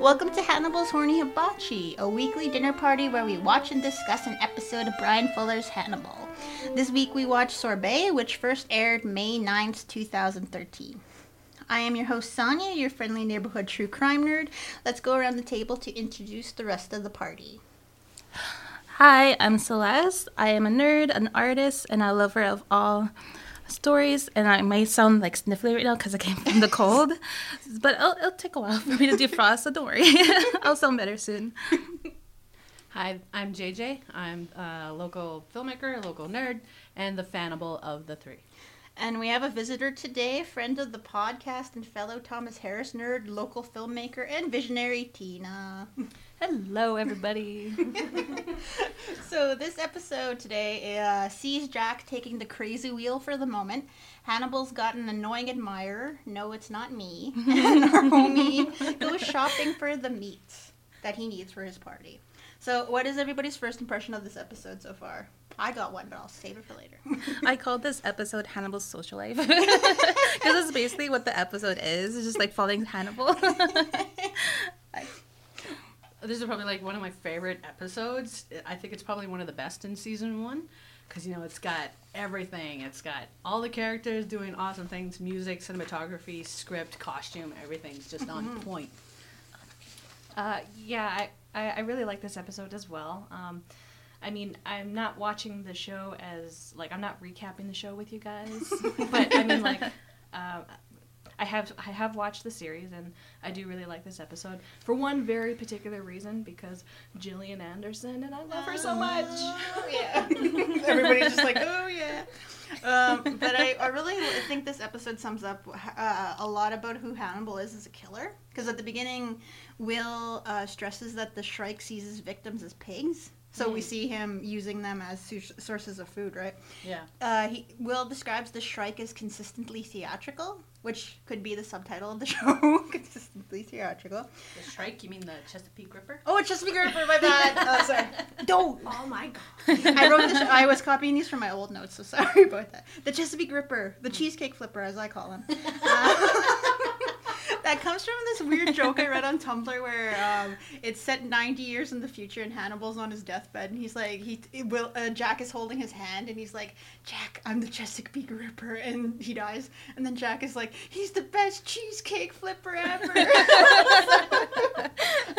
Welcome to Hannibal's Horny Hibachi, a weekly dinner party where we watch and discuss an episode of Bryan Fuller's Hannibal. This week we watched Sorbet, which first aired May 9th, 2013. I am your host Sonya, your friendly neighborhood true crime nerd. Let's go around the table to introduce the rest of the party. Hi, I'm Celeste. I am a nerd, an artist, and a lover of all stories. And I may sound like sniffly right now because I came from the cold, but it'll, it'll take a while for me to defrost, so don't worry. I'll sound better soon. Hi, I'm JJ. I'm a local filmmaker, a local nerd, and the Fannibal of the three. And we have a visitor today, friend of the podcast and fellow Thomas Harris nerd, local filmmaker, and visionary Tina. Hello, everybody. so this episode today uh, sees Jack taking the crazy wheel for the moment. Hannibal's got an annoying admirer. No, it's not me. and our homie goes shopping for the meat that he needs for his party. So, what is everybody's first impression of this episode so far? I got one, but I'll save it for later. I called this episode Hannibal's Social Life because it's basically what the episode is. It's just like following Hannibal. This is probably like one of my favorite episodes. I think it's probably one of the best in season one because you know it's got everything. It's got all the characters doing awesome things: music, cinematography, script, costume. Everything's just on Mhm. point. Uh, yeah, I, I, I really like this episode as well. Um, I mean, I'm not watching the show as like I'm not recapping the show with you guys, but I mean like. Uh, I have I have watched the series and I do really like this episode for one very particular reason because Gillian Anderson and I love her so much. Oh, yeah. Everybody's just like, oh yeah. Um, but I, I really think this episode sums up uh, a lot about who Hannibal is as a killer. Because at the beginning, Will uh, stresses that the Shrike sees his victims as pigs. So we Mm. see him using them as su- sources of food, right? Yeah. Uh, he, Will describes the Shrike as consistently theatrical, which could be the subtitle of the show. consistently theatrical. The Shrike? You mean the Chesapeake Ripper? Oh, me, Ripper, my bad. Oh, sorry. Don't. Oh my god! I wrote this. I was copying these from my old notes, so sorry about that. The Chesapeake Ripper, the cheesecake flipper, as I call him. Uh, that comes from this weird joke I read on Tumblr where um, it's set 90 years in the future and Hannibal's on his deathbed and he's like, he will uh, Jack is holding his hand and he's like, Jack, I'm the Chesapeake Ripper, and he dies. And then Jack is like, he's the best cheesecake flipper ever.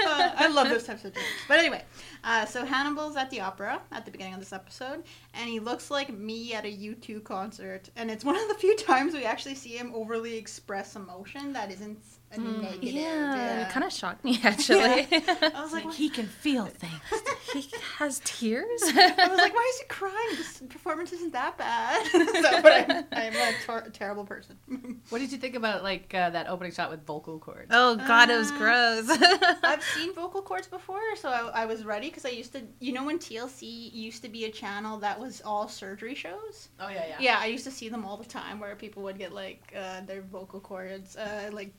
Uh, I love those types of jokes. But anyway, uh, so Hannibal's at the opera at the beginning of this episode, and he looks like me at a U2 concert. And it's one of the few times we actually see him overly express emotion that isn't a Mm. negative. yeah, it kind of shocked me actually. I was like, what? he can feel things. he has tears. I was like, why is he crying? This performance isn't that bad. so, but I'm, I'm a tor- terrible person. What did you think about like uh, that opening shot with vocal cords? oh God, it was Uh, gross. I've seen vocal cords before, so I, I was ready because I used to, you know, when TLC used to be a channel that was all surgery shows. Oh yeah, yeah. Yeah, I used to see them all the time where people would get like uh, their vocal cords, uh, like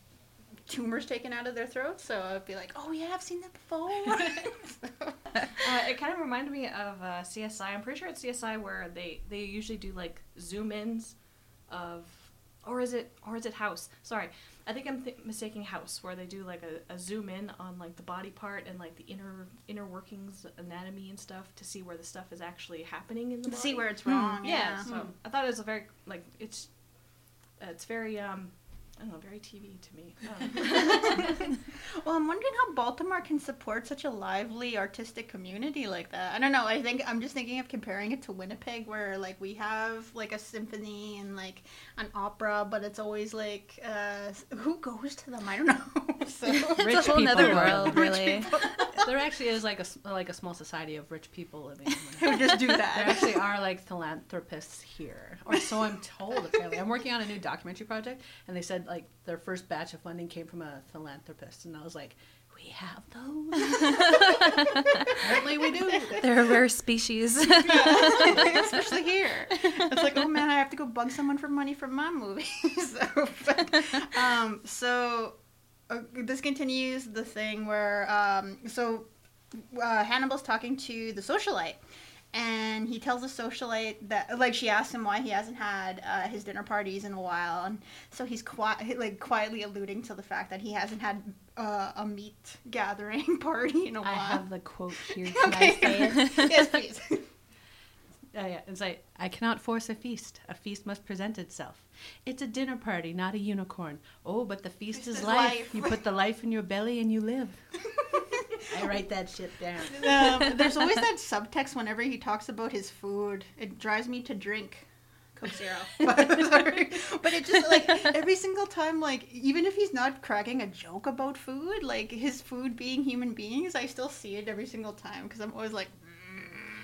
tumors taken out of their throats. So I'd be like, oh yeah, I've seen that before. Uh, it kind of reminded me of uh, CSI. I'm pretty sure it's CSI where they they usually do like zoom ins of, or is it or is it House? Sorry, I think I'm th- mistaking House where they do like a, a zoom in on like the body part and like the inner inner workings, anatomy and stuff to see where the stuff is actually happening in the body. see where it's Hmm. wrong. Yeah, Yeah. so I thought it was a very like it's uh, it's very um I don't know very TV to me. Um, Well, I'm wondering how Baltimore can support such a lively artistic community like that. I don't know. I think I'm just thinking of comparing it to Winnipeg, where like we have like a symphony and like an opera, but it's always like uh, who goes to them? I don't know. so it's a whole people nother are- world, really. there actually is like a s- like a small society of rich people living. in who just do that? There actually are like philanthropists here, or so I'm told. Apparently, I'm working on a new documentary project, and they said like their first batch of funding came from a philanthropist, and I was like, we have those. Apparently, we do. They're a rare species. especially here. It's like, oh man, I have to go bug someone for money for my movie. so, but, um, so uh, this continues the thing where, um, so uh, Hannibal's talking to the socialite, and he tells a socialite that like she asks him why he hasn't had uh, his dinner parties in a while, and so he's quiet, like quietly alluding to the fact that he hasn't had uh, a meat gathering party in a while. I have the quote here. Can okay, I say it? yes, please. Uh, yeah, it's like I cannot force a feast. A feast must present itself. It's a dinner party, not a unicorn. Oh, but the feast, Feast is, is life. life. You put the life in your belly and you live. I write that shit down. um, there's always that subtext whenever he talks about his food. It drives me to drink. Coke Zero. but, sorry. but it just like every single time, like even if he's not cracking a joke about food, like his food being human beings, I still see it every single time because I'm always like,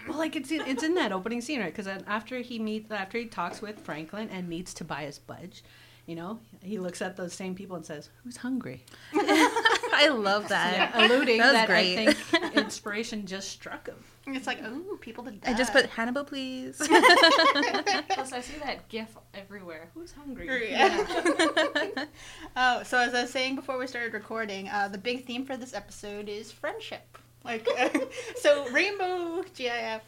Well, like it's in, it's in that opening scene, right? Because after he meets, after he talks with Franklin and meets Tobias Budge, you know, he looks at those same people and says, "Who's hungry?" I love that. alluding That was that, great. I think inspiration just struck him. it's like, oh, people did that. I just put Hannibal, please. Plus, I see that GIF everywhere. Who's hungry? Yeah. oh, so as I was saying before we started recording, uh, the big theme for this episode is friendship. Like, uh, so Rainbow GIF.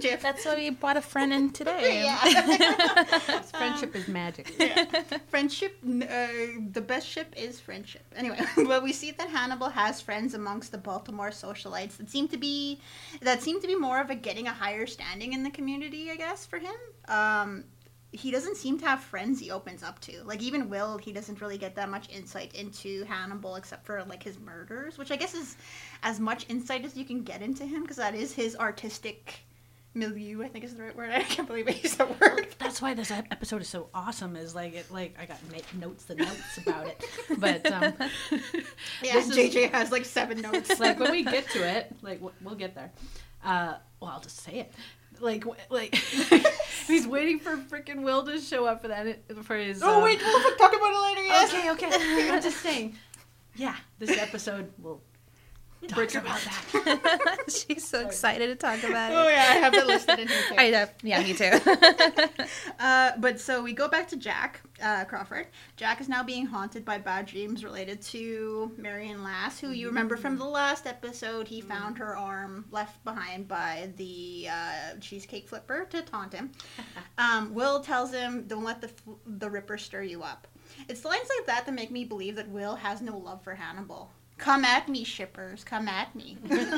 GIF. That's why we brought a friend in today. Yeah. Friendship is magic. yeah. Friendship, uh, the best ship is friendship. Anyway, but we see that Hannibal has friends amongst the Baltimore socialites that seem to be, that seem to be more of a getting a higher standing in the community, I guess, for him. Um, he doesn't seem to have friends he opens up to. Like even Will, he doesn't really get that much insight into Hannibal except for like his murders, which I guess is as much insight as you can get into him because that is his artistic milieu. I think is the right word. I can't believe I used that word. That's why this episode is so awesome. Is like it, like I got notes and notes about it, but um, Yeah, This is- JJ has like seven notes. like when we get to it, like w- we'll get there. Uh, well, I'll just say it. Like, like he's waiting for freaking Will to show up for that for his. oh um, wait, we'll talk about it later. Yes. Okay, okay. I'm just saying. Yeah, this episode will talk about that. She's so excited to talk about it. Oh yeah, I have it listed in here too. I know. Yeah, me too. Uh, but so we go back to Jack uh, Crawford. Jack is now being haunted by bad dreams related to Miriam Lass, who you remember from the last episode. He found her arm left behind by the uh, cheesecake flipper to taunt him. Um, Will tells him, "Don't let the f- the Ripper stir you up." It's lines like that that make me believe that Will has no love for Hannibal. Come at me, shippers. Come at me. oh,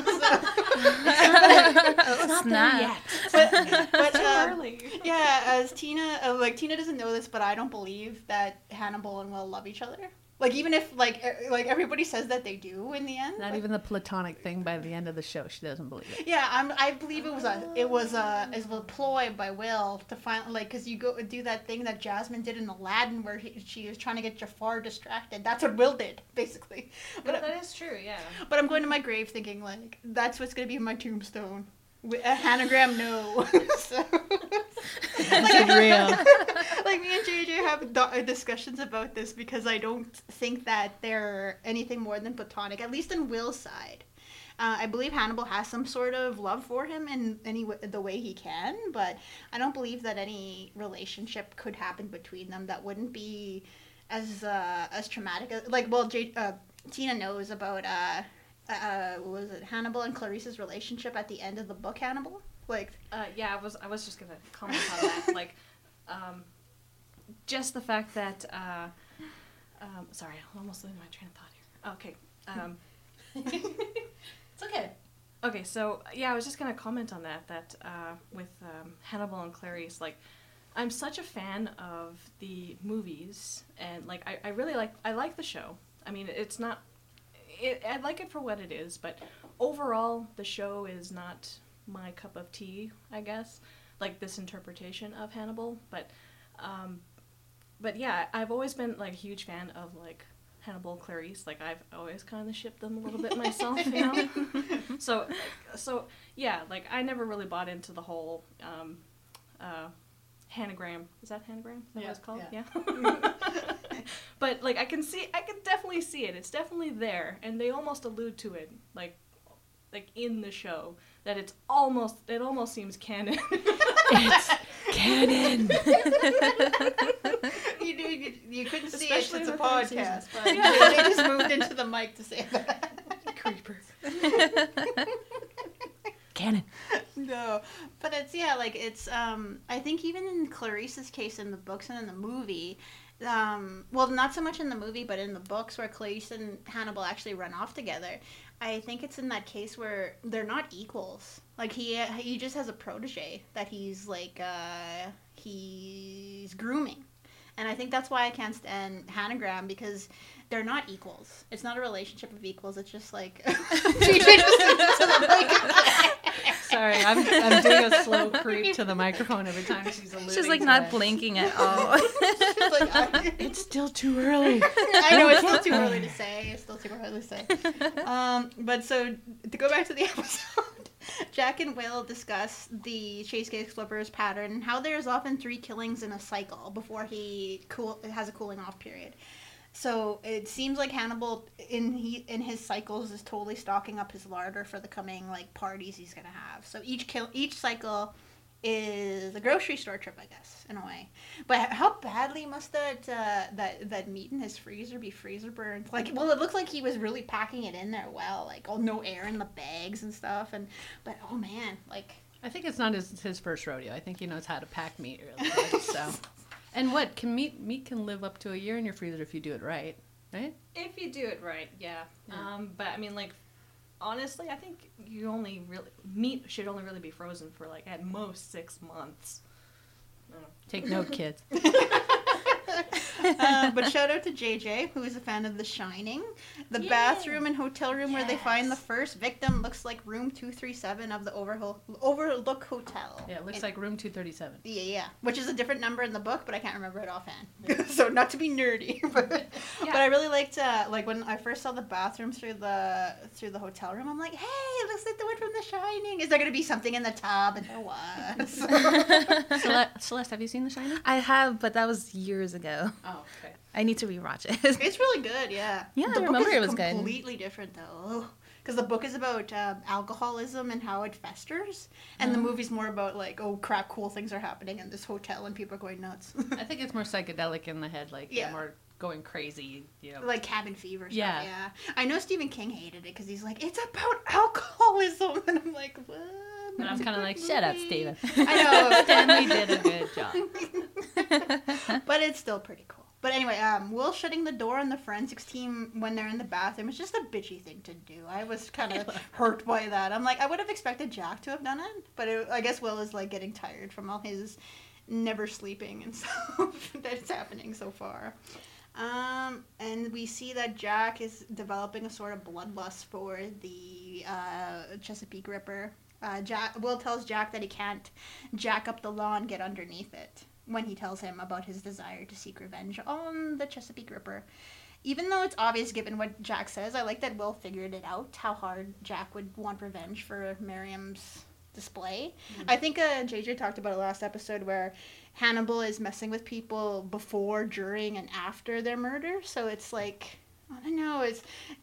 snap. but, but, Too um, yeah, as Tina, uh, like Tina doesn't know this, but I don't believe that Hannibal and Will love each other. Like even if like e- like everybody says that they do in the end. Not like- even the platonic thing by the end of the show. She doesn't believe it. Yeah, I'm, I believe it was a it was a is a ploy by Will to find like because you go do that thing that Jasmine did in Aladdin where he, she was trying to get Jafar distracted. That's what Will did basically. But But that is true, yeah. but I'm going to my grave thinking like that's what's gonna be in my tombstone. A Hannigram, no. so, like, real. like me and JJ have do- uh, discussions about this because I don't think that they're anything more than platonic, at least on Will's side. Uh, I believe Hannibal has some sort of love for him in any w- the way he can, but I don't believe that any relationship could happen between them that wouldn't be as uh, as traumatic. As, like, well, J- uh, Tina knows about uh, was it Hannibal and Clarice's relationship at the end of the book Hannibal. Like, Uh, yeah, I was I was just gonna comment on that. like, um, just the fact that uh, um, sorry, I almost losing my train of thought here. Okay. Um, It's okay. okay, so yeah, I was just gonna comment on that. That uh, with um, Hannibal and Clarice, like, I'm such a fan of the movies, and like, I, I really like I like the show. I mean, it's not. It, I like it for what it is, but overall, the show is not my cup of tea. I guess, like this interpretation of Hannibal, but, um, but yeah, I've always been like a huge fan of like Hannibal Clarice. Like I've always kind of shipped them a little bit myself, you know. so, so yeah, like I never really bought into the whole um, uh, Hannigram. Is that Hannigram? Is that Yeah, what it's called? yeah. Yeah. but like I can see, I can definitely see it. It's definitely there, and they almost allude to it, like, like in the show that it's almost, it almost seems canon. It's canon. you knew you, you couldn't see Especially it. It's a the third season. podcast, but they, they just moved into the mic to say that. Creeper. canon. no, but it's yeah, like it's um I think even in Clarice's case in the books and in the movie, um well not so much in the movie but in the books where Clarice and Hannibal actually run off together. I think it's in that case where they're not equals. Like he he just has a protege that he's like uh he's grooming. And I think that's why I can't stand Hannigram because they're not equals. It's not a relationship of equals. It's just like Sorry, I'm, I'm doing a slow creep to the microphone every time she's alluding. She's like to not it. blinking at all. It's like, I, It's still too early. I know it's still too early to say. It's still too early to say. Um, but so to go back to the episode, Jack and Will discuss the Chase Cheesecake Flipper's pattern and how there's often three killings in a cycle before he cool has a cooling off period. So it seems like Hannibal in he in his cycles is totally stocking up his larder for the coming like parties he's gonna have. So each kill each cycle is a grocery store trip, I guess, in a way. But how badly must that uh, that that meat in his freezer be freezer burned? Like, well, it looked like he was really packing it in there well, like oh, no air in the bags and stuff. And but oh man, like I think it's not his, his first rodeo. I think he knows how to pack meat really good. So, and what can meat meat can live up to a year in your freezer if you do it right, right? If you do it right, yeah. Um, but I mean, like, honestly, I think you only really meat should only really be frozen for like at most six months. I don't know. Take note, kids. uh, but shout out to JJ, who is a fan of The Shining. The Yay. bathroom and hotel room where they find the first victim looks like room 237 of the Overho- Overlook Hotel. Yeah, it looks And- like room two thirty seven. Yeah, yeah, which is a different number in the book, but I can't remember it offhand. so not to be nerdy, but, but I really liked uh, like when I first saw the bathroom through the through the hotel room. I'm like, hey, it looks like the one from The Shining. Is there gonna be something in the tub? And there was. Celeste, Celeste, have you seen The Shining? I have, but that was years ago. Oh, okay. I need to rewatch it. It's really good, yeah. Yeah, I the book remember is it was good. Completely different though, because the book is about um, alcoholism and how it festers, and the movie's more about like, oh crap, cool things are happening in this hotel and people are going nuts, I think it's more psychedelic in the head, like Yeah. yeah, more going crazy. You know. like cabin fever. Stuff. Yeah. yeah. I know Stephen King hated it because he's like, it's about alcoholism, and I'm like, what? and I'm kind of good like, shut up, Stephen. I know. Stanley did a good job. but it's still pretty cool. But anyway, um, Will shutting the door on the forensics team when they're in the bathroom is just a bitchy thing to do. I was kind of hurt by that. I'm like, I would have expected Jack to have done it, but it, I guess Will is like getting tired from all his never sleeping and stuff that's happening so far. Um, and we see that Jack is developing a sort of bloodlust for the uh, Chesapeake Ripper. Uh, Jack Will tells Jack that he can't jack up the law and get underneath it when he tells him about his desire to seek revenge on the Chesapeake Ripper. Even though it's obvious given what Jack says, I like that Will figured it out how hard Jack would want revenge for Miriam's display. I think uh, JJ talked about it last episode where Hannibal is messing with people before, during, and after their murder. So it's like I don't know. It's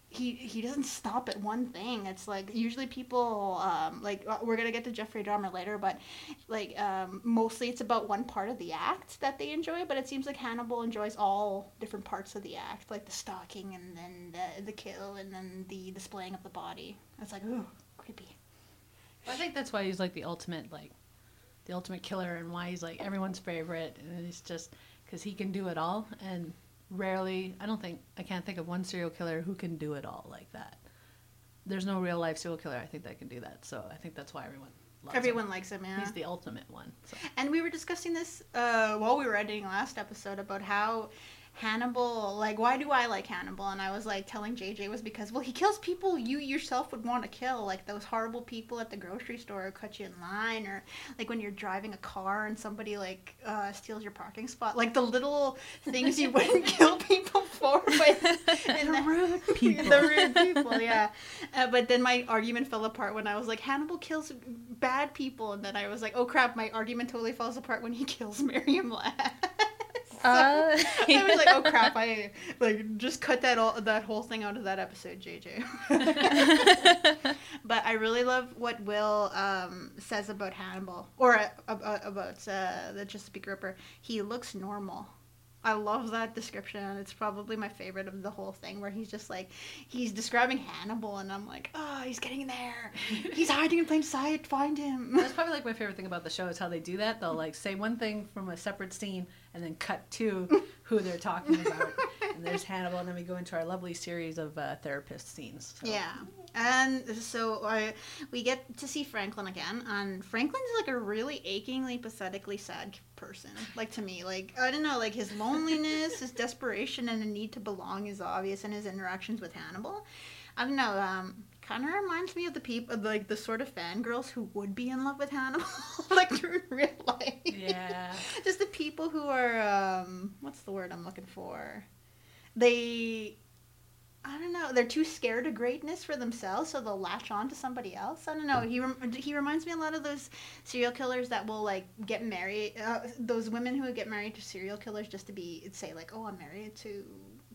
he he doesn't stop at one thing. It's like usually people um, like uh, we're gonna get to Jeffrey Dahmer later, but like um, mostly it's about one part of the act that they enjoy. But it seems like Hannibal enjoys all different parts of the act, like the stalking and then the the kill and then the displaying of the body. It's like ooh creepy. I think that's why he's like the ultimate, like, the ultimate killer, and why he's like everyone's favorite, and it's just because he can do it all, and rarely, I don't think, I can't think of one serial killer who can do it all like that. There's no real life serial killer I think that can do that, so I think that's why everyone loves Everyone him. likes him, yeah. He's the ultimate one. So. And we were discussing this uh, while we were editing last episode about how Hannibal, like, why do I like Hannibal? And I was like telling JJ was because, well, he kills people you yourself would want to kill, like those horrible people at the grocery store who cut you in line, or like when you're driving a car and somebody like uh, steals your parking spot, like the little things you wouldn't kill people for. But in the rude people. the rude people, yeah. Uh, but then my argument fell apart when I was like, Hannibal kills bad people, and then I was like, oh crap, my argument totally falls apart when he kills Miriam. Uh, I was like, oh crap, I like just cut that all that whole thing out of that episode, JJ. but I really love what Will um, says about Hannibal or uh, about, about uh, the Chesapeake Ripper. He looks normal. I love that description. It's probably my favorite of the whole thing, where he's just like, he's describing Hannibal, and I'm like, oh, he's getting there. He's hiding in plain sight. Find him. That's probably like my favorite thing about the show is how they do that. They'll like say one thing from a separate scene and then cut to who they're talking about. and there's Hannibal, and then we go into our lovely series of uh, therapist scenes. So. Yeah, and so I, we get to see Franklin again, and Franklin's like a really achingly, pathetically sad person. Like to me, like I don't know, like his loneliness, his desperation, and the need to belong is obvious in his interactions with Hannibal. I don't know. Um, kind of reminds me of the people, like the sort of fangirls who would be in love with Hannibal, like in real life. Yeah. Just the people who are, um, what's the word I'm looking for? They, I don't know, they're too scared of greatness for themselves, so they'll latch on to somebody else. I don't know. He rem- he reminds me a lot of those serial killers that will like get married. Uh, those women who would get married to serial killers just to be say like, oh, I'm married to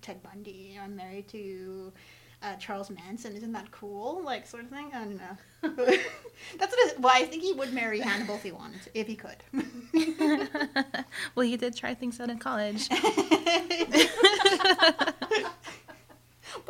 Ted Bundy. I'm married to. Uh, Charles Manson, isn't that cool? Like sort of thing. I don't know. That's what. It, well, I think he would marry Hannibal if he wanted, to, if he could. well, he did try things out in college. but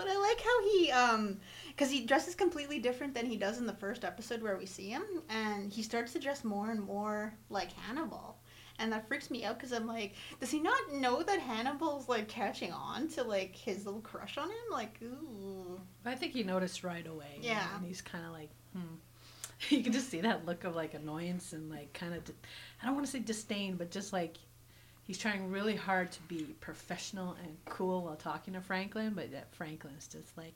I like how he um because he dresses completely different than he does in the first episode where we see him and he starts to dress more and more like Hannibal. And that freaks me out because I'm like, does he not know that Hannibal's like catching on to like his little crush on him? Like, ooh. I think he noticed right away. Yeah. And he's kind of like, hmm. You can just see that look of like annoyance and like kind of, I don't want to say disdain, but just like he's trying really hard to be professional and cool while talking to Franklin, but that Franklin's just like,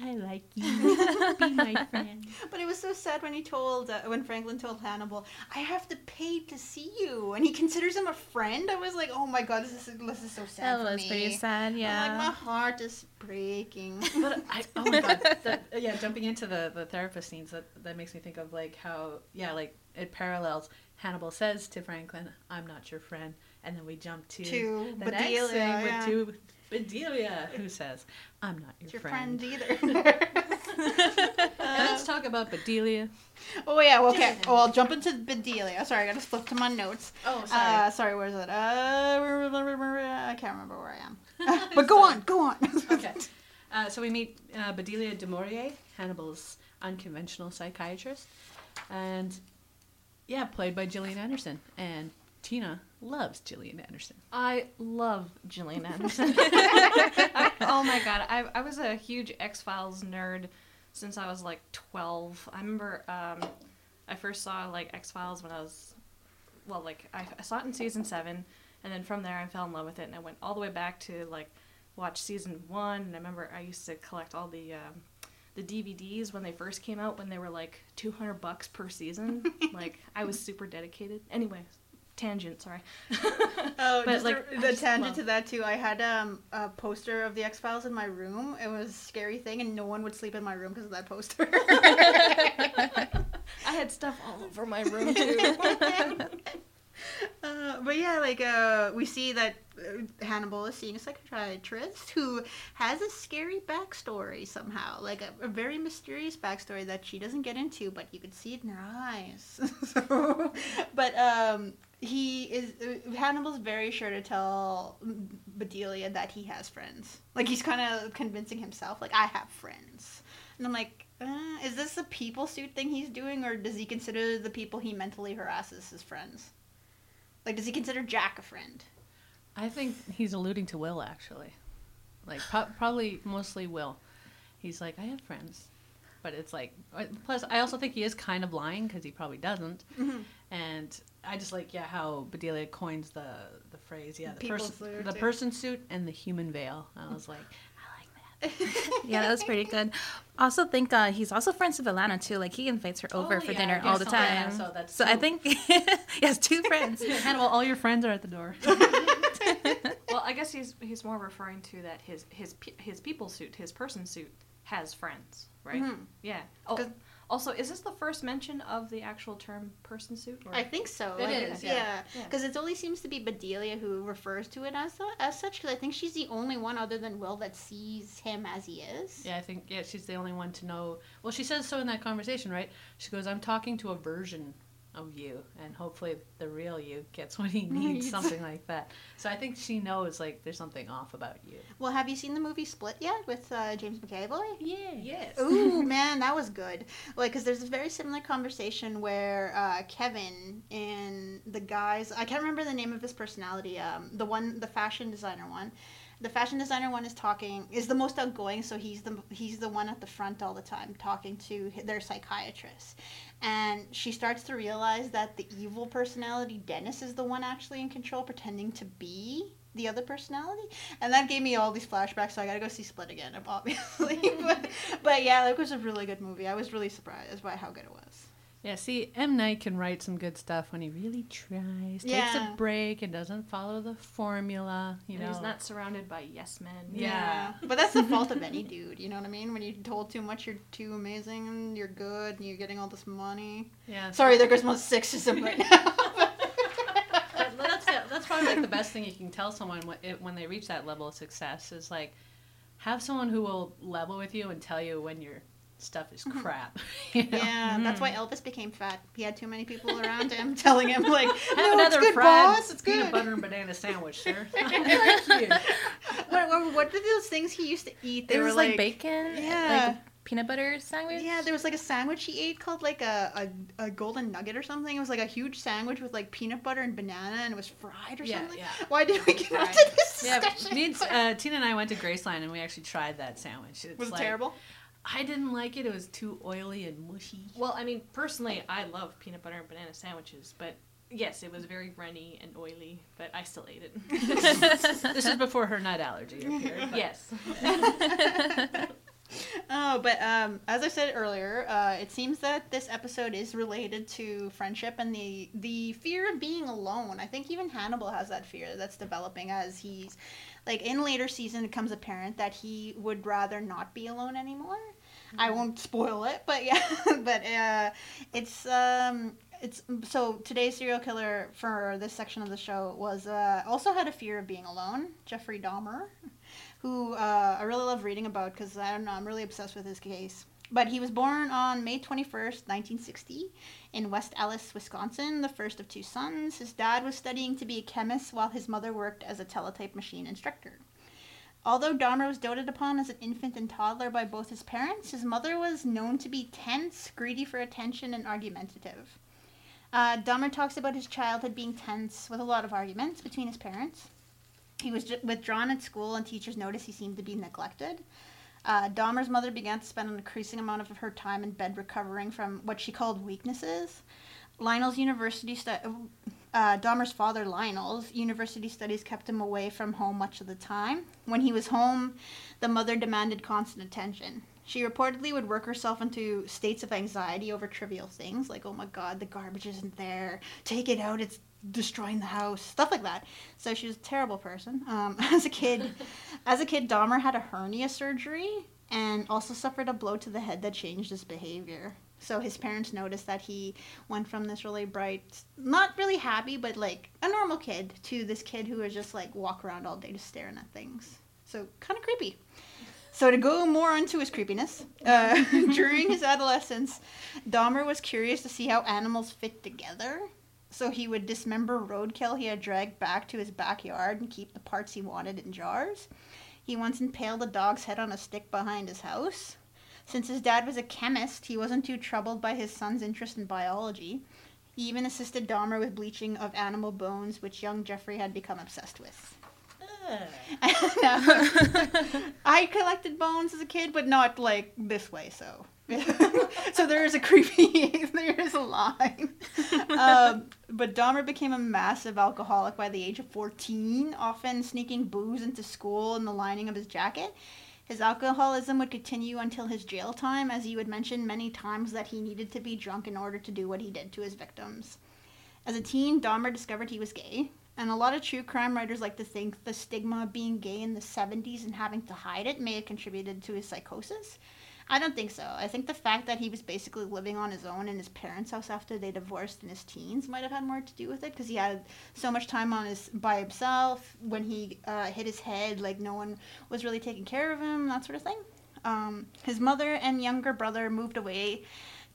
I like you, be my friend. But it was so sad when he told uh, when Franklin told Hannibal, "I have to pay to see you," and he considers him a friend. I was like, "Oh my god, this is this is so sad That for was me." pretty sad, I'm yeah. like my heart is breaking. But I, oh my god, that, yeah, jumping into the, the therapist scenes, that, that makes me think of like how, yeah, like it parallels. Hannibal says to Franklin, I'm not your friend. And then we jump to, To the Bedelia, next thing yeah. with to Bedelia, who says, I'm not your, your friend. friend either. And let's talk about Bedelia. oh yeah, well, okay. Well, I'll jump into Bedelia. Sorry, I gotta flip to my notes. Oh, Uh, sorry, where's it? Uh, I can't remember where I am. but go on, go on. okay. Uh, so we meet uh, Bedelia Du Maurier, Hannibal's unconventional psychiatrist. And, yeah, played by Gillian Anderson. And Tina loves Gillian Anderson. I love Gillian Anderson. Oh my god, I, I was a huge X Files nerd since I was like 12. I remember um, I first saw like X Files when I was, well, like I, I saw it in season seven, and then from there I fell in love with it, and I went all the way back to like watch season one. And I remember I used to collect all the. Um, the DVDs when they first came out, when they were like 200 bucks per season, like I was super dedicated. Anyway, tangent, sorry. Oh, But, just like, a, the tangent love- to that too. I had um, a poster of the X Files in my room. It was a scary thing, and no one would sleep in my room because of that poster. I had stuff all over my room too. Uh, but yeah, like uh, we see that uh, Hannibal is seeing a psychiatrist who has a scary backstory somehow, like a, a very mysterious backstory that she doesn't get into, but you can see it in her eyes. so, but um, he is Hannibal's very sure to tell Bedelia that he has friends. Like he's kind of convincing himself, like I have friends, and I'm like. Uh, is this a people suit thing he's doing, or does he consider the people he mentally harasses his friends? Like, does he consider Jack a friend? I think he's alluding to Will, actually. Like, pro- probably mostly Will. He's like, I have friends. But it's like, uh, plus, I also think he is kind of lying because he probably doesn't. Mhm. And I just like, yeah, how Bedelia coins the the phrase, yeah, the People person, suit, the yeah. person suit and the human veil. I was like, I like that. yeah, that was pretty good. Also, think uh, he's also friends with Alana too. Like he invites her over Oh, for yeah, dinner all the guess so, yeah, time. so that's I think he has two friends. Hannibal, all your friends are at the door. well, I guess he's he's more referring to that his his his people suit, his person suit has friends, right? Mhm. Yeah. Oh, 'Cause- also, is this the first mention of the actual term person suit? Or? I think so. It like, is, yeah. yeah. Yeah. Because it only seems to be Bedelia who refers to it as the, as such. Because I think she's the only one other than Will that sees him as he is. Yeah, I think yeah, she's the only one to know. Well, she says so in that conversation, right? She goes, "I'm talking to a version of you, and hopefully the real you gets what he needs, something like that. So I think she knows like there's something off about you. Well, have you seen the movie Split yet with uh, James McAvoy? Yeah. Yes. Ooh, man, that was good. Like, because there's a very similar conversation where uh, Kevin and the guys, I can't remember the name of his personality, um, the one, the fashion designer one. The fashion designer one is talking, is the most outgoing, so he's the he's the one at the front all the time talking to their psychiatrist. And she starts to realize that the evil personality, Dennis, is the one actually in control, pretending to be the other personality. And that gave me all these flashbacks, so I gotta go see Split again, obviously. but, but yeah, that was a really good movie. I was really surprised by how good it was. Yeah, see, M. Night can write some good stuff when he really tries, takes a break, and doesn't follow the formula. You And know, he's not surrounded by yes men. Yeah. But that's the fault of any dude, you know what I mean? When you're told too much, you're too amazing, and you're good, and you're getting all this money. Yeah. Sorry, there goes my sexism right now. That's that's probably like the best thing you can tell someone when, they reach that level of success is like have someone who will level with you and tell you when your stuff is crap. you know? yeah, that's why Elvis became fat. He had too many people around him telling him, like, Have no, another it's good, boss, it's peanut good. butter and banana sandwich, sir. What, what, what were those things he used to eat? They It were was like, bacon, Yeah. like peanut butter sandwich. Yeah, there was like a sandwich he ate called like a, a, a golden nugget or something. It was like a huge sandwich with like peanut butter and banana and it was fried or Yeah, something. yeah. Why did we get into this Yeah, discussion? me and, uh, Tina and I went to Graceland and we actually tried that sandwich. It's was it like- terrible? I didn't like it. It was too oily and mushy. Well, I mean, personally, I love peanut butter and banana sandwiches, but yes, it was very runny and oily, but I still ate it. this is before her nut allergy appeared. yes. Oh, but um, as I said earlier, uh, it seems that this episode is related to friendship and the the fear of being alone. I think even Hannibal has that fear that's developing as he's like in later season. It becomes apparent that he would rather not be alone anymore. I won't spoil it, but yeah, but uh, it's um. It's so today's serial killer for this section of the show was uh, also had a fear of being alone. Jeffrey Dahmer, who uh, I really love reading about because I don't know, I'm really obsessed with his case. But he was born on May 21st, 1960, in West Allis, Wisconsin, the first of two sons. His dad was studying to be a chemist while his mother worked as a teletype machine instructor. Although Dahmer was doted upon as an infant and toddler by both his parents, his mother was known to be tense, greedy for attention, and argumentative. Uh, Dahmer talks about his childhood being tense with a lot of arguments between his parents. He was withdrawn at school, and teachers noticed he seemed to be neglected. Uh, Dahmer's mother began to spend an increasing amount of her time in bed recovering from what she called weaknesses. Lionel's university stu- uh, Dahmer's father, Lionel's university studies kept him away from home much of the time. When he was home, the mother demanded constant attention. She reportedly would work herself into states of anxiety over trivial things, like, oh my god, the garbage isn't there, take it out, it's destroying the house, stuff like that. So she was a terrible person. Um, as a kid, as a kid, Dahmer had a hernia surgery and also suffered a blow to the head that changed his behavior. So his parents noticed that he went from this really bright, not really happy, but like a normal kid, to this kid who would just like walk around all day just staring at things. So kind of creepy. So to go more into his creepiness, uh, during his adolescence, Dahmer was curious to see how animals fit together. So he would dismember roadkill he had dragged back to his backyard and keep the parts he wanted in jars. He once impaled a dog's head on a stick behind his house. Since his dad was a chemist, he wasn't too troubled by his son's interest in biology. He even assisted Dahmer with bleaching of animal bones, which young Jeffrey had become obsessed with. I collected bones as a kid, but not like this way. So, so there is a creepy, there is a line. Um, but Dahmer became a massive alcoholic by the age of fourteen, often sneaking booze into school in the lining of his jacket. His alcoholism would continue until his jail time, as he would mention many times that he needed to be drunk in order to do what he did to his victims. As a teen, Dahmer discovered he was gay, and a lot of true crime writers like to think the stigma of being gay in the 70s and having to hide it may have contributed to his psychosis. I don't think so. I think the fact that he was basically living on his own in his parents' house after they divorced in his teens might have had more to do with it because he had so much time on his by himself. When he uh, hit his head, like no one was really taking care of him, that sort of thing. Um, his mother and younger brother moved away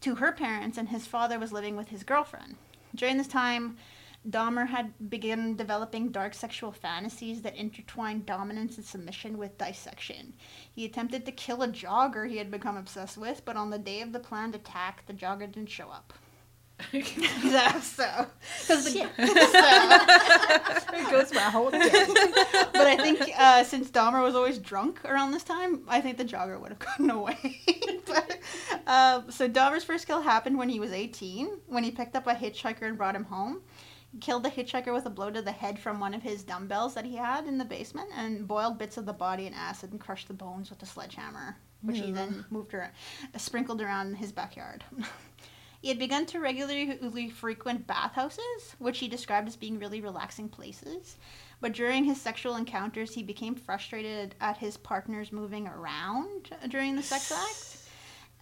to her parents, and his father was living with his girlfriend. During this time, Dahmer had begun developing dark sexual fantasies that intertwined dominance and submission with dissection. He attempted to kill a jogger he had become obsessed with, but on the day of the planned attack, the jogger didn't show up. Yeah, so, because the, so, There goes my whole day. but I think uh, since Dahmer was always drunk around this time, I think the jogger would have gotten away. but, uh, so Dahmer's first kill happened when he was 18, when he picked up a hitchhiker and brought him home. Killed the hitchhiker with a blow to the head from one of his dumbbells that he had in the basement, and boiled bits of the body in acid and crushed the bones with a sledgehammer, which he then moved around, sprinkled around his backyard. He had begun to regularly frequent bathhouses, which he described as being really relaxing places. But during his sexual encounters, he became frustrated at his partners moving around during the sex act.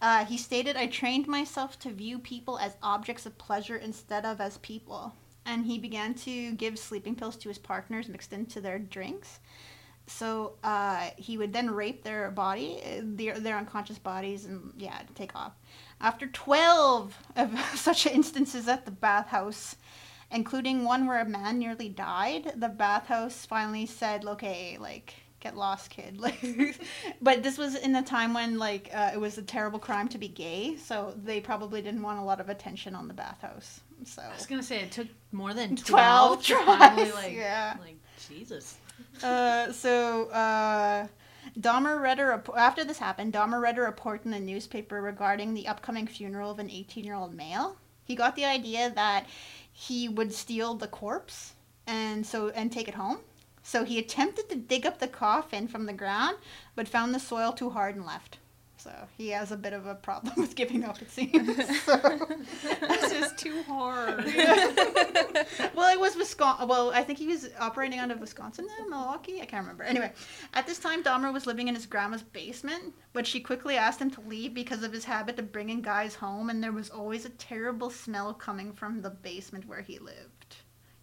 Uh, he stated, I trained myself to view people as objects of pleasure instead of as people. And he began to give sleeping pills to his partners mixed into their drinks. So uh, he would then rape their body, their, their unconscious bodies, and yeah, take off. After 12 of such instances at the bathhouse, including one where a man nearly died, the bathhouse finally said, okay, like, get lost, kid. But this was in the time when, like, uh, it was a terrible crime to be gay, so they probably didn't want a lot of attention on the bathhouse. So, I was gonna say it took more than 12 12, to finally, tries, like, yeah. like Jesus. uh, so uh, Dahmer read a rep- after this happened. Dahmer read a report in the newspaper regarding the upcoming funeral of an 18-year-old male. He got the idea that he would steal the corpse and so and take it home. So he attempted to dig up the coffin from the ground, but found the soil too hard and left. So he has a bit of a problem with giving up, it seems. So. this is too hard. well, it was Wisconsin. Well, I think he was operating out of Wisconsin now, Milwaukee. I can't remember. Anyway, at this time, Dahmer was living in his grandma's basement, but she quickly asked him to leave because of his habit of bringing guys home, and there was always a terrible smell coming from the basement where he lived.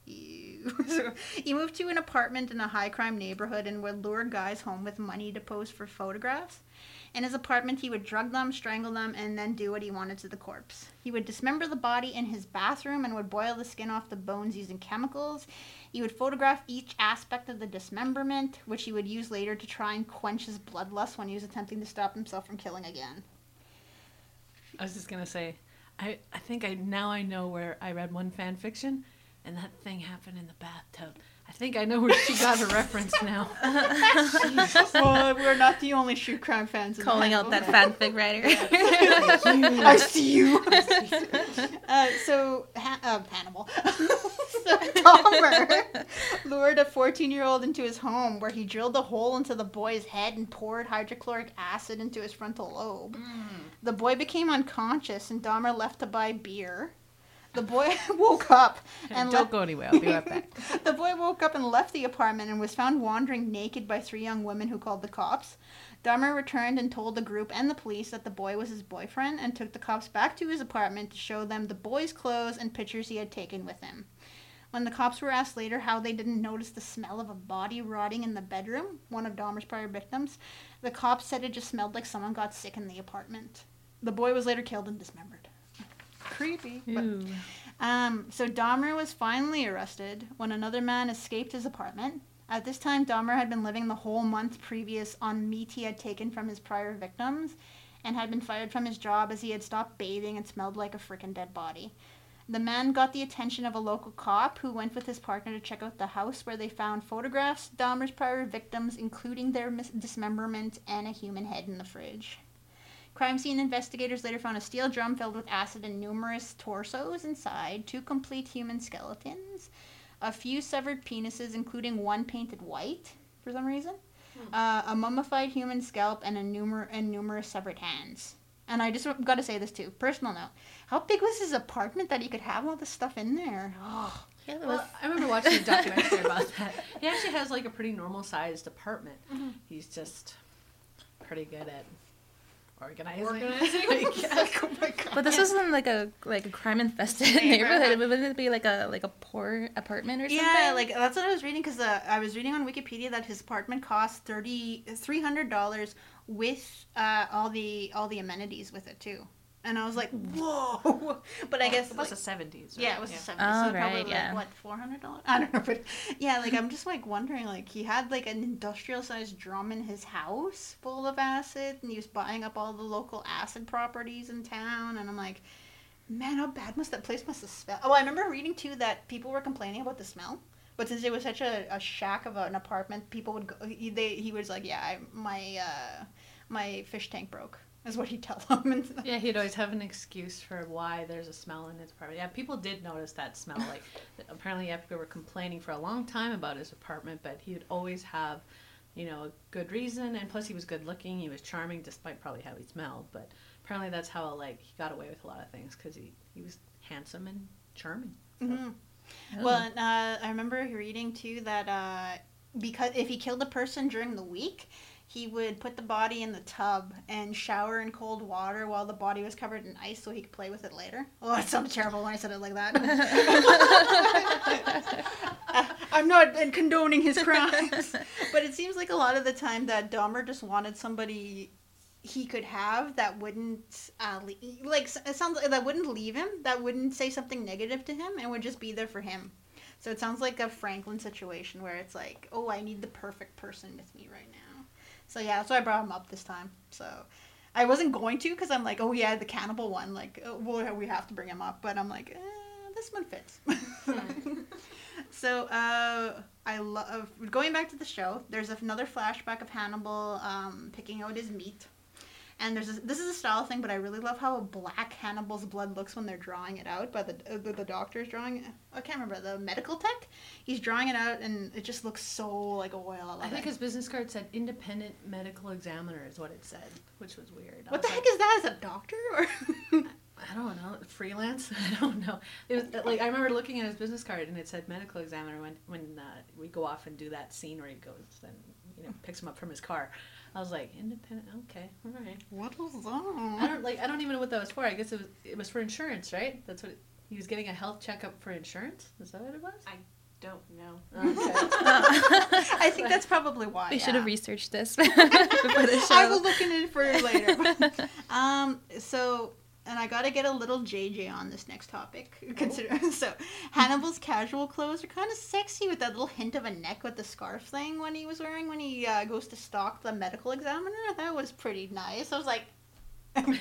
Ew. So he moved to an apartment in a high crime neighborhood and would lure guys home with money to pose for photographs. In his apartment, he would drug them, strangle them, and then do what he wanted to the corpse. He would dismember the body in his bathroom and would boil the skin off the bones using chemicals. He would photograph each aspect of the dismemberment, which he would use later to try and quench his bloodlust when he was attempting to stop himself from killing again. I was just gonna say, I I think I now I know where I read one fan fiction, and that thing happened in the bathtub. I think I know where she got her reference now. well, we're not the only true crime fans. Calling out that Hannibal fanfic writer. I see you. uh, so, ha- uh, Hannibal. so, Dahmer lured a 14 year old into his home where he drilled a hole into the boy's head and poured hydrochloric acid into his frontal lobe. The boy became unconscious and Dahmer left to buy beer. The boy woke up and Don't left- go anywhere. I'll be right back. the boy woke up and left the apartment and was found wandering naked by three young women who called the cops. Dahmer returned and told the group and the police that the boy was his boyfriend and took the cops back to his apartment to show them the boy's clothes and pictures he had taken with him. When the cops were asked later how they didn't notice the smell of a body rotting in the bedroom, one of Dahmer's prior victims, the cops said it just smelled like someone got sick in the apartment. The boy was later killed and dismembered. Creepy. but- um, so Dahmer was finally arrested when another man escaped his apartment. At this time, Dahmer had been living the whole month previous on meat he had taken from his prior victims and had been fired from his job as he had stopped bathing and smelled like a freaking dead body. The man got the attention of a local cop who went with his partner to check out the house where they found photographs of Dahmer's prior victims, including their mis- dismemberment and a human head in the fridge. Crime scene investigators later found a steel drum filled with acid and numerous torsos inside, two complete human skeletons, a few severed penises, including one painted white for some reason, uh, a mummified human scalp, and, a numer- and numerous severed hands. And I just got to say this too, personal note. How big was his apartment that he could have all this stuff in there? Oh, Yeah, that was Well, I remember watching a documentary about that. He actually has like a pretty normal sized apartment. Mm-hmm. He's just pretty good at organizing. Organizing? I guess. oh my god. But this isn't like a like a crime infested neighborhood. It wouldn't it be like a like a poor apartment or something? Yeah, like that's what I was reading because uh, I was reading on Wikipedia that his apartment cost thirty three hundred dollars with uh, all the all the amenities with it too. And I was like, whoa! But I guess it was like- the seventies. yeah, it was the 70s. Oh, so probably right, like, what, $400? I don't know. But yeah, like, I'm just like wondering, like, he had like an industrial sized drum in his house full of acid, and he was buying up all the local acid properties in town. And I'm like, man, how bad must that place must have smelled? Oh, I remember reading too that people were complaining about the smell. But since it was such a, a shack of an apartment, people would go. He, they, he was like, "Yeah, I, my uh, my fish tank broke," is what he'd tell them. Yeah, he'd always have an excuse for why there's a smell in his apartment. Yeah, people did notice that smell. Like, apparently, yeah, people were complaining for a long time about his apartment, but he would always have, you know, a good reason. And plus, he was good looking. He was charming, despite probably how he smelled. But apparently, that's how like he got away with a lot of things because he he was handsome and charming. Mhm. Oh. Well, uh, I remember reading too that uh, because if he killed a person during the week, he would put the body in the tub and shower in cold water while the body was covered in ice so he could play with it later. Oh, it sounded terrible when I said it like that. Uh, I'm not condoning his crimes, but it seems like a lot of the time that Dahmer just wanted somebody he could have that wouldn't uh, le- like it sounds like that wouldn't leave him that wouldn't say something negative to him and would just be there for him so it sounds like a franklin situation where it's like oh i need the perfect person with me right now so yeah that's why i brought him up this time. So i wasn't going to because i'm like oh yeah the cannibal one like oh, well we have to bring him up. But i'm like eh, this one fits. So uh, i love going back to the show there's another flashback of hannibal um, picking out his meat and there's a, this is a style thing, but I really love how a black Hannibal's blood looks when they're drawing it out. By the uh, the, the doctor's drawing it. I can't remember the medical tech. He's drawing it out, and it just looks so like a oil. I, I think it. his business card said independent medical examiner is what it said, which was weird. I What the was heck like, is that? Is a doctor or? I don't know. Freelance? I don't know. It was like I remember looking at his business card and it said medical examiner when when uh, we go off and do that scene where he goes and you know picks him up from his car. I was like independent. Okay, all right. what was that? I that? don't like. I don't even know what that was for. I guess it was. It was for insurance, right? That's what he was getting a health checkup for insurance. Is that what it was? I don't know. Okay. I think that's probably why. we should have researched this before the show. I will look into it for later. um, so, and I gotta get a little JJ on this next topic. Consider so, Hannibal's casual clothes are kind of sexy with that little hint of a neck with the scarf thing when he was wearing when he uh, goes to stalk the medical examiner. That was pretty nice. I was like. or you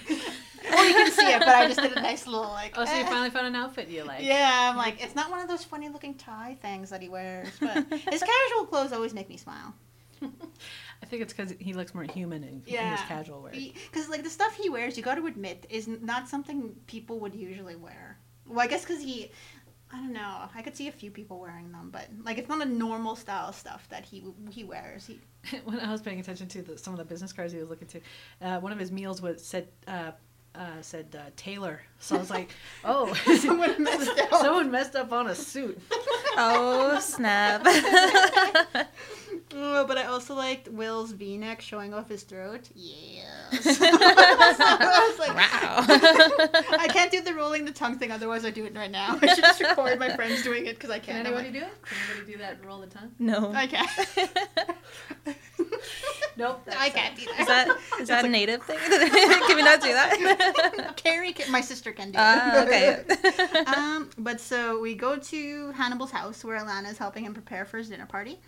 can see it, but I just did a nice little like. oh, so you eh. finally found an outfit you like? Yeah, I'm like, it's not one of those funny looking tie things that he wears, but his casual clothes always make me smile. I think it's because he looks more human in, in his casual wear. Because like the stuff he wears, you got to admit, is not something people would usually wear. Well, I guess because he, I don't know. I could see a few people wearing them, but like it's not a normal style stuff that he he wears. He when I was paying attention to the, some of the business cards he was looking to, uh, one of his meals was said uh, uh, said uh, Taylor. So I was like, oh, Someone messed up. Someone messed up on a suit. oh snap! Oh, but I also liked Will's V-neck showing off his throat. Yes. I like, wow. I can't do the rolling the tongue thing, otherwise I do it right now. I should just record my friends doing it because I can't. can't. anybody do it? Can anybody do that and roll the tongue? No. I can't. Nope. I can't do Is that. that is that a native thing? Can we not do that? Carrie, can, my sister can do Ah, it. okay. um, but so we go to Hannibal's house where Alana is helping him prepare for his dinner party.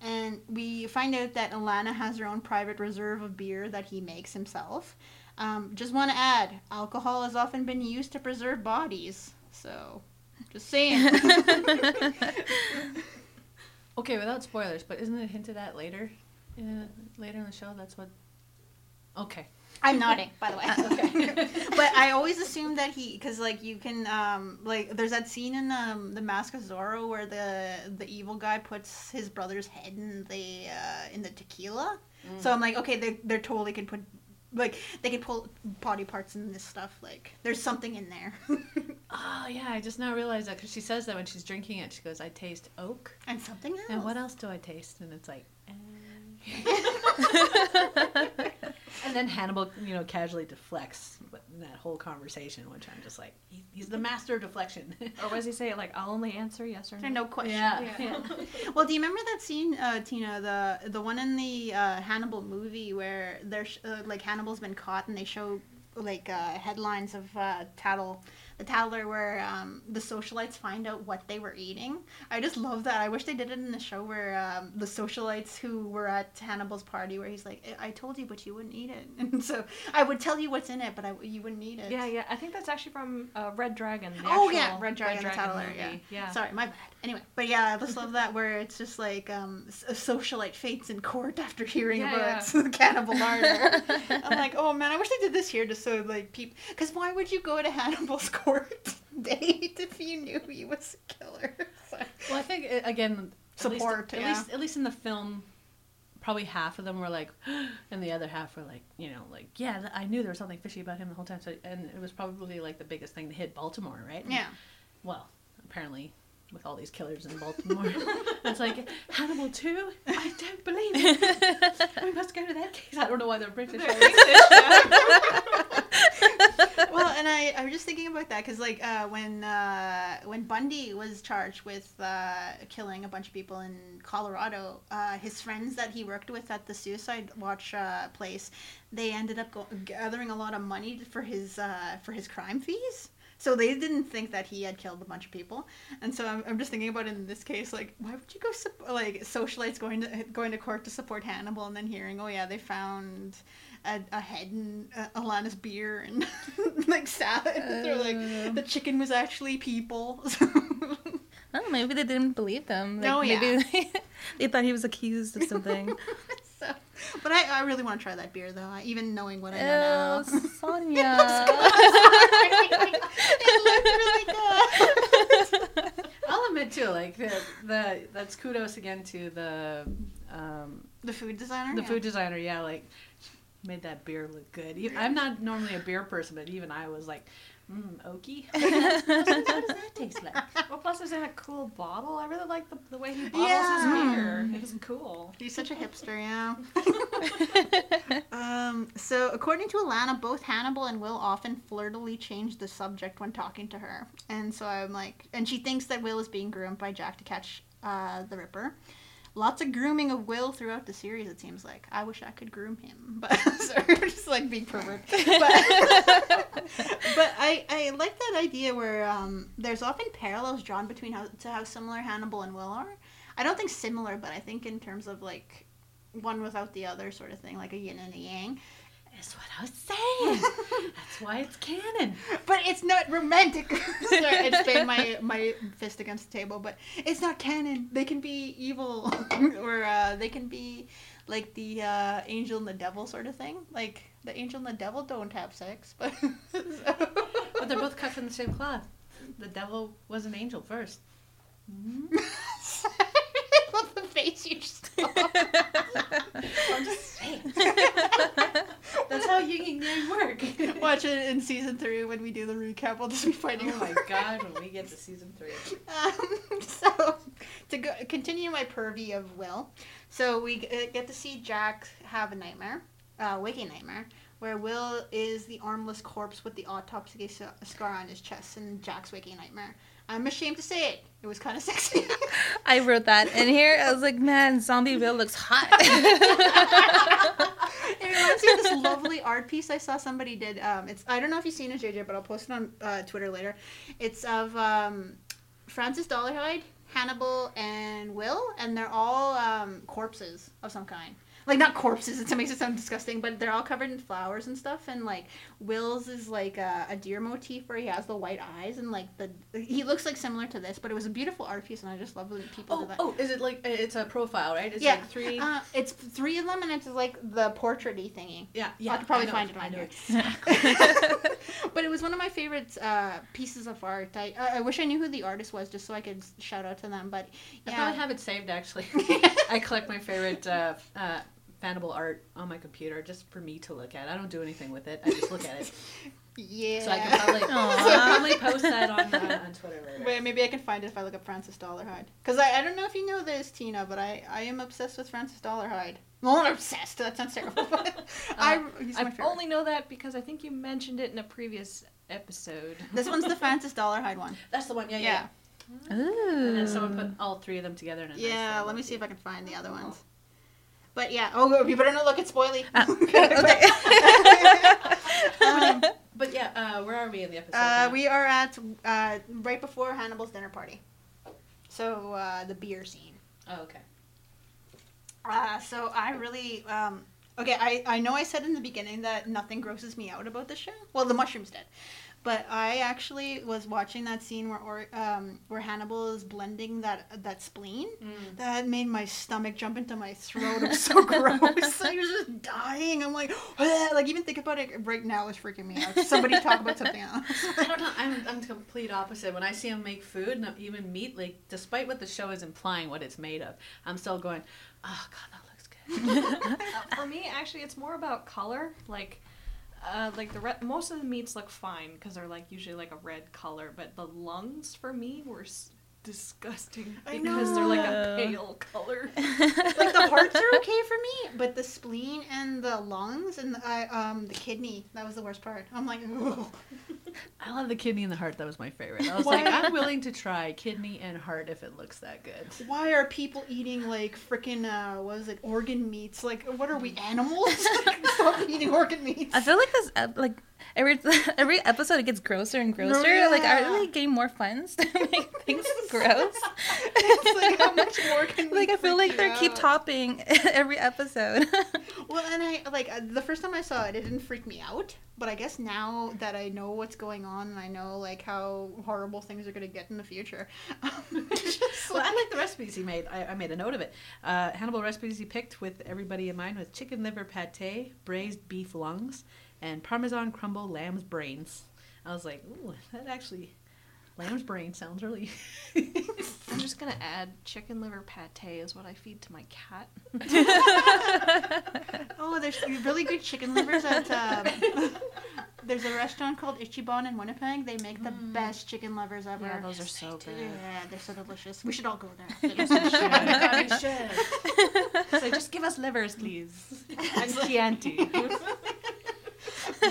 And we find out that Alana has her own private reserve of beer that he makes himself. Um, just want to add, alcohol has often been used to preserve bodies. So, just saying. Okay, without spoilers, but isn't it hinted at later? Uh, later in the show, that's what. Okay. I'm nodding, by the way. Okay. but I always assume that he, because like you can, um, like there's that scene in um, the Mask of Zorro where the the evil guy puts his brother's head in the uh, in the tequila. So I'm like, okay, they they totally could put. Like they could pull body parts in this stuff. Like there's something in there, Oh yeah, I just now realized that because she says that when she's drinking it, she goes, "I taste oak." and something else. And what else do I taste? And it's like. eh. And then Hannibal, you know, casually deflects that whole conversation, which I'm just like, he, he's the master of deflection. Or was he say like I'll only answer yes or no? No question. yeah. Yeah. Well, do you remember that scene, uh, Tina, the the one in the uh, Hannibal movie where there's uh, like Hannibal's been caught and they show like uh, headlines of uh, Tattle, the Tattler, where um, the socialites find out what they were eating. I just love that. I wish they did it in the show where um, the socialites who were at Hannibal's party, where he's like, "I told you, but you wouldn't eat it," and so I would tell you what's in it, but I, you wouldn't eat it. Yeah, yeah. I think that's actually from uh, Red Dragon. The Oh yeah, Red Dragon, the Tattler. movie. Yeah. yeah. Sorry, my bad. Anyway, but yeah, I just love that where it's just like um, a socialite faints in court after hearing Yeah, about yeah. the cannibal larder. I'm like, oh man, I wish they did this here just so like people. Because why would you go to Hannibal's court date if you knew he was a killer? So- Well, I think uh, again, Support, At least, yeah. at least, at least in the film, probably half of them were like, and the other half were like, you know, like, yeah, I knew there was something fishy about him the whole time. So, and it was probably like the biggest thing to hit Baltimore, right? And, yeah. Well, apparently, with all these killers in Baltimore, it's like Hannibal too. I don't believe it. we must go to that case. I don't know why they're British. well, and I, I was just thinking about that because like uh, when uh, when Bundy was charged with uh, killing a bunch of people in Colorado, uh, his friends that he worked with at the Suicide Watch uh, place, they ended up go- gathering a lot of money for his uh, for his crime fees. So they didn't think that he had killed a bunch of people, and so I'm, I'm just thinking about in this case, like, why would you go sup- like socialites going to going to court to support Hannibal, and then hearing, oh yeah, they found a, a head in uh, Alana's beer and like salad. They're like the chicken was actually people. Oh, maybe they didn't believe them. Like, Oh, yeah. Maybe they, they thought he was accused of something. so, but I, I really want to try that beer though, even knowing what I know oh, now. Sonya. it looked really good. I'll admit too, like the, the that's kudos again to the um, The food designer. the yeah. food designer. Yeah, like made that beer look good. I'm not normally a beer person, but even I was like, mm, oaky. what does that taste like? Well, plus it's in a cool bottle. I really like the, the way he bottles Yeah. his beer. It was cool. He's such a hipster, yeah. um, so, according to Alana, both Hannibal and Will often flirtily change the subject when talking to her. And so I'm like, and she thinks that Will is being groomed by Jack to catch uh, the Ripper. Lots of grooming of Will throughout the series, it seems like. I wish I could groom him, but sorry, just like being pervert. But, but I, I like that idea where um, there's often parallels drawn between how to how similar Hannibal and Will are. I don't think similar, but I think in terms of like one without the other sort of thing, like a yin and a yang. That's what I was saying. That's why it's canon. But it's not romantic. Sorry, I just banged my my fist against the table. But it's not canon. They can be evil, or uh, they can be like the uh, angel and the devil sort of thing. Like the angel and the devil don't have sex, but. But they're both cut from the same cloth. The devil was an angel first. I love the face you just. I'm just saying. That's how yin and yang work. Watch it in season three when we do the recap. We'll just be fighting. Oh my over god, when we get to season three. Um, so to go, continue my pervy of Will, so we uh, get to see Jack have a nightmare, uh, waking nightmare, where Will is the armless corpse with the autopsy scar on his chest, and Jack's waking nightmare. I'm ashamed to say it. It was kind of sexy. I wrote that in here. I was like, man, Zombie Bill looks hot. it reminds me of this lovely art piece I saw somebody did. Um, it's I don't know if you've seen it, JJ, but I'll post it on uh, Twitter later. It's of um, Francis Dolarhyde, Hannibal, and Will, and they're all um, corpses of some kind. Like not corpses. It makes it sound disgusting, but they're all covered in flowers and stuff. And like Will's is like a, a deer motif where he has the white eyes and like the he looks like similar to this, but it was a beautiful art piece, and I just love when people do Oh, that. oh, is it like it's a profile, right? It's yeah, like three. Uh, it's three of them, and it's like the portraity thingy. yeah, yeah. I could probably know find it, it on know here. it. but it was one of my favorite uh, pieces of art. I, I I wish I knew who the artist was just so I could shout out to them. But I yeah, probably have it saved actually. I collect my favorite uh, uh, Fannibal art on my computer just for me to look at. I don't do anything with it. I just look at it. yeah. So I can probably, so I'll probably post that on, uh, on Twitter later. Wait, maybe I can find it if I look up Francis Dolarhyde. Because I, I don't know if you know this, Tina, but I, I am obsessed with Francis Dolarhyde. Well, not obsessed. That sounds terrible. But I, he's my I favorite. only know that because I think you mentioned it in a previous episode. This one's the Francis Dolarhyde one. That's the one. Yeah, yeah. Yeah. Ooh. And then someone put all three of them together in a nice Yeah, little let me see if I can find the other ones. But yeah, oh, you better not look at spoily. Okay. Um, But yeah, uh, where are we in the episode? uh, we are at uh, right before Hannibal's dinner party. So uh, the beer scene. Oh, okay. Uh, so I really um, okay. I I know I said in the beginning that nothing grosses me out about the show. Well, the mushrooms did, but I actually was watching that scene where or, um, where Hannibal is blending that that spleen. Mm. That made my stomach jump into my throat. It was so gross. I was just dying. I'm like, like even think about it right now is freaking me out. Somebody talk about something else. I don't know. I'm I'm the complete opposite. When I see him make food, not even meat, like despite what the show is implying, what it's made of, I'm still going, oh god, that looks good. Uh, for me, actually, it's more about color. Like, uh, like the re- most of the meats look fine because they're like usually like a red color, but the lungs for me were disgusting I because they're like a pale color. like the hearts are okay for me, but the spleen and the lungs and I um the kidney that was the worst part. I'm like, Ugh. I love the kidney and the heart. That was my favorite. I was like, I'm willing to try kidney and heart if it looks that good. why are people eating like freaking uh what is it organ meats? Like what are we animals? Stop eating organ meats. I feel like this, like every every episode, it gets grosser and grosser. Yeah. Like, are they getting more funds to make things gross? it's like how much more can we like, I feel like they keep topping every episode. Well, and I like uh, the first time I saw it, it didn't freak me out. But I guess now that I know what's going on and I know like how horrible things are gonna get in the future, just Well, I like- like the recipes he made. I, I made a note of it. Uh, Hannibal recipes he picked with everybody in mind with chicken liver pate, braised beef lungs, and parmesan crumble lamb's brains. I was like, ooh, that actually, lamb's brain sounds really. I'm just gonna add chicken liver pate is what I feed to my cat. Oh, there's really good chicken livers at. Um, there's a restaurant called Ichiban in Winnipeg. They make the best chicken livers ever. Yeah, those are so good. Yeah, they're so delicious. We should all go there. after this. So just give us livers, please. And Chianti.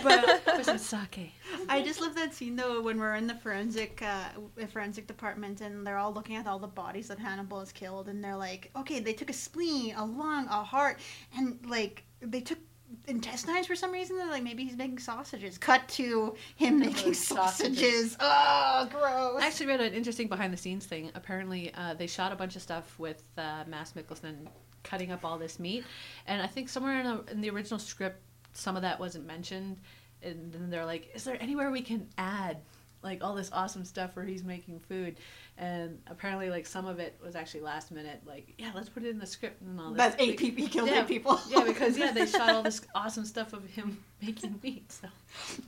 But with some sake. I just love that scene though when we're in the forensic uh, forensic department and they're all looking at all the bodies that Hannibal has killed and they're like, okay, they took a spleen, a lung, a heart, and like they took intestines for some reason. They're like, maybe he's making sausages. Cut to him making sausages. sausages. Oh, gross. I actually read an interesting behind the scenes thing. Apparently, uh, they shot a bunch of stuff with uh, Mads Mikkelsen cutting up all this meat, and I think somewhere in, a, in the original script, some of that wasn't mentioned. And then they're like, "Is there anywhere we can add like all this awesome stuff where he's making food?" And apparently, like some of it was actually last minute. Like, yeah, let's put it in the script and all this. That's eight people. He killed Yeah. eight people. yeah, because yeah, they shot all this awesome stuff of him making meat. So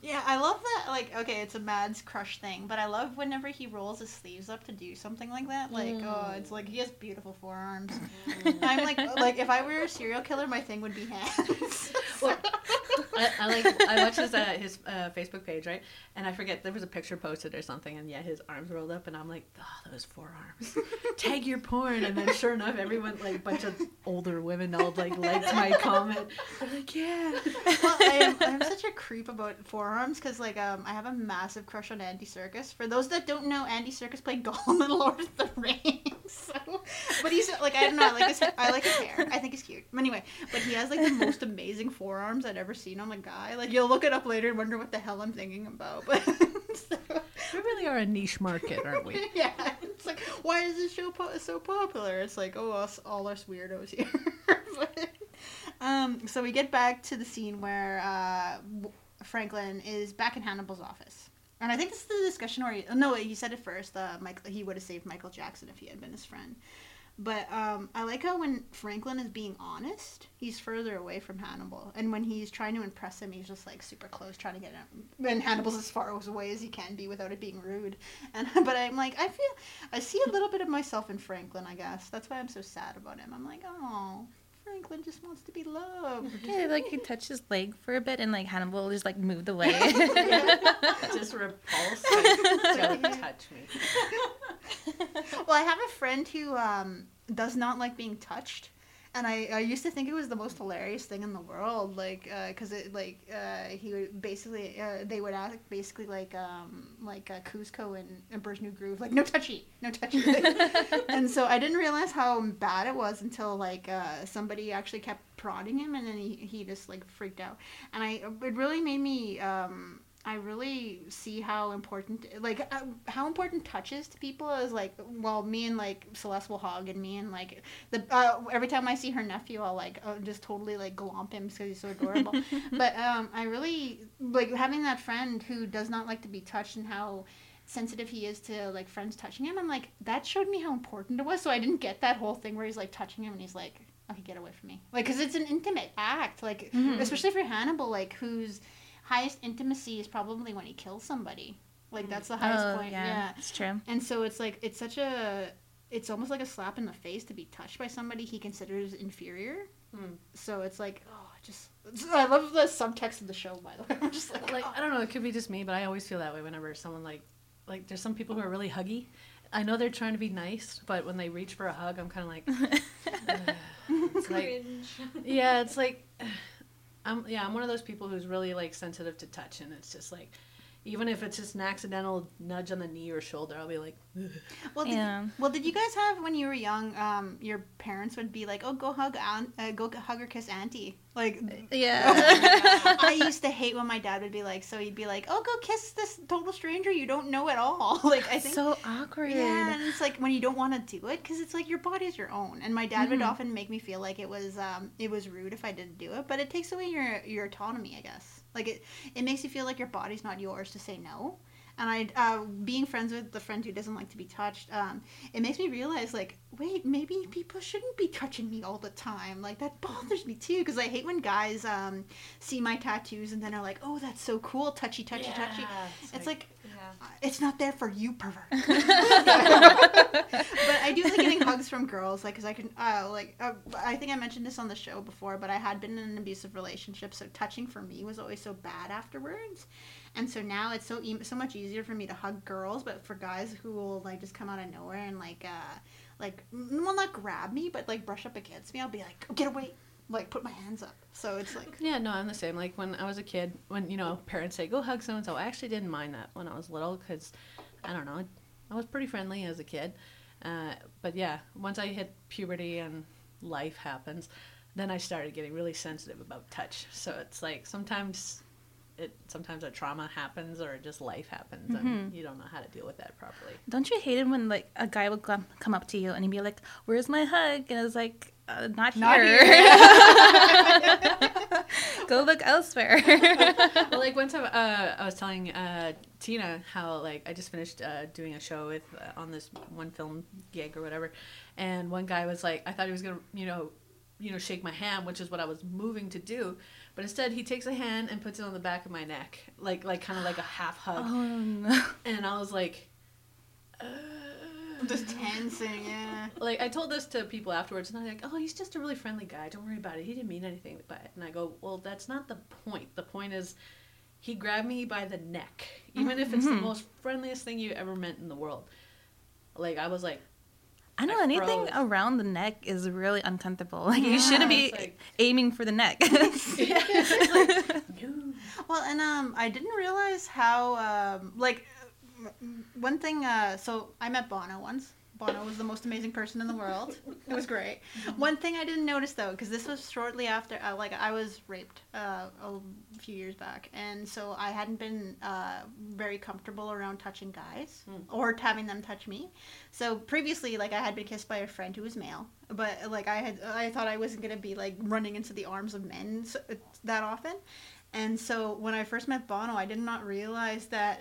Yeah, I love that. Like, okay, it's a Mads crush thing, but I love whenever he rolls his sleeves up to do something like that. Like, oh, it's like he has beautiful forearms. I'm like, like if I were a serial killer, my thing would be hands. Well, I, I like I watched his uh, his uh, Facebook page right, and I forget there was a picture posted or something, and yeah, his arms rolled up, and I'm like, oh, those forearms. Tag your porn, and then sure enough, everyone like a bunch of older women all like liked my comment. I'm like, yeah. well, I am, I'm such a creep about forearms because, like, um, I have a massive crush on Andy Serkis. For those that don't know, Andy Serkis played Gollum in Lord of the Rings. So, but he's like, I don't know, I like his, I like his hair. I think he's cute. Anyway, but he has like the most amazing forearms I'd ever seen on a guy. Like, you'll look it up later and wonder what the hell I'm thinking about. But so, We really are a niche market, aren't we? yeah, it's like, why is this show po- so popular? It's like, oh, us, all us weirdos here. but, um, so we get back to the scene where uh, Franklin is back in Hannibal's office. And I think this is the discussion where, he, no, he said it first. Uh, he would have saved Michael Jackson if he had been his friend. But um, I like how when Franklin is being honest, he's further away from Hannibal, and when he's trying to impress him, he's just like super close, trying to get him. And Hannibal's as far away as he can be without it being rude. And but I'm like, I feel, I see a little bit of myself in Franklin. I guess that's why I'm so sad about him. I'm like, oh, Franklin just wants to be loved. yeah, like he touched his leg for a bit, and like Hannibal just like moved away. Just repulsed. Like, don't touch me. well, I have a friend who um, does not like being touched, and I, I used to think it was the most hilarious thing in the world, like, uh 'cause it like uh, he would basically uh, they would ask basically like um like uh, Kuzco and Emperor's New Groove, like no touchy, no touchy, and so I didn't realize how bad it was until like uh, somebody actually kept prodding him, and then he he just like freaked out, and I it really made me um I really see how important, like, uh, how important touch is to people is like, well, me and like Celeste will hug, and me and like the uh, every time I see her nephew, I'll like uh, just totally like glomp him because he's so adorable. but um, I really like having that friend who does not like to be touched and how sensitive he is to like friends touching him. I'm like that showed me how important it was. So I didn't get that whole thing where he's like touching him and he's like, okay, get away from me, like because it's an intimate act, like Mhm. especially for Hannibal, like whose highest intimacy is probably when he kills somebody. Like that's the highest Oh, point. yeah, Yeah. it's true. And so it's like it's such a it's almost like a slap in the face to be touched by somebody he considers inferior. Hmm. So it's like oh, just I love the subtext of the show. By the way, I'm just like, like oh. I don't know, it could be just me, but I always feel that way whenever someone like like there's some people who are really huggy. I know they're trying to be nice, but when they reach for a hug, I'm kind of like, "Ugh." it's like, yeah, it's like, I'm yeah, I'm one of those people who's really like sensitive to touch, and it's just like, even if it's just an accidental nudge on the knee or shoulder, I'll be like, "Ugh." well, did, Yeah. well, did you guys have when you were young? Um, your parents would be like, "Oh, go hug, aunt, uh, go hug or kiss auntie." Like, Yeah. I used to hate when my dad would be like, so he'd be like, "Oh, go kiss this total stranger you don't know at all." like, I think so awkward. Yeah, and it's like when you don't want to do it because it's like your body's your own. And my dad would Mhm. often make me feel like it was um it was rude if I didn't do it, but it takes away your your autonomy, I guess. Like it it makes you feel like your body's not yours to say no. And I uh, being friends with the friend who doesn't like to be touched, um, it makes me realize like, wait, maybe people shouldn't be touching me all the time. Like that bothers me too because I hate when guys um see my tattoos and then are like, oh, that's so cool, touchy, touchy, touchy. Yeah, It's like Yeah. It's not there for you, pervert. but I do like getting hugs from girls, like, cause I can, uh, like, uh, I think I mentioned this on the show before, but I had been in an abusive relationship, so touching for me was always so bad afterwards, and so now it's so e- so much easier for me to hug girls, but for guys who will like just come out of nowhere and like, uh, like, will not grab me, but like brush up against me, I'll be like, get away, like put my hands up. So it's like, Yeah, no, I'm the same. Like when I was a kid, when you know parents say go hug so and so, I actually didn't mind that when I was little because I don't know, I was pretty friendly as a kid. Uh, but yeah, once I hit puberty and life happens, then I started getting really sensitive about touch. So it's like sometimes it sometimes a trauma happens or just life happens and you don't know how to deal with that properly. Don't you hate it when like a guy would come, come up to you and he'd be like, "Where's my hug?" And it's like, uh, "Not here. Not Go look elsewhere." well, like one time, uh, I was telling uh, Tina how like I just finished uh, doing a show with uh, on this one film gig or whatever, and one guy was like, I thought he was gonna, you know, you know, shake my hand, which is what I was moving to do, but instead he takes a hand and puts it on the back of my neck, like like kind of like a half hug, oh no. and I was like. Uh, just tensing, yeah. like I told this to people afterwards, and they're like, "Oh, he's just a really friendly guy. Don't worry about it. He didn't mean anything But. And I go, "Well, that's not the point. The point is, he grabbed me by the neck, even if it's the Mhm. most friendliest thing you ever met in the world." Like I was like, I know I anything froze. around the neck is really uncomfortable. Like you shouldn't be like- aiming for the neck. yeah, like, no. Well, and um, I didn't realize how um, like m- one thing. Uh, so I met Bono once. Bono was the most amazing person in the world. It was great. One thing I didn't notice though, because this was shortly after, uh, like I was raped uh, a few years back, and so I hadn't been uh, very comfortable around touching guys Hmm. or having them touch me. So previously, like I had been kissed by a friend who was male, but like I had, I thought I wasn't gonna be like running into the arms of men so, that often. And so when I first met Bono, I did not realize that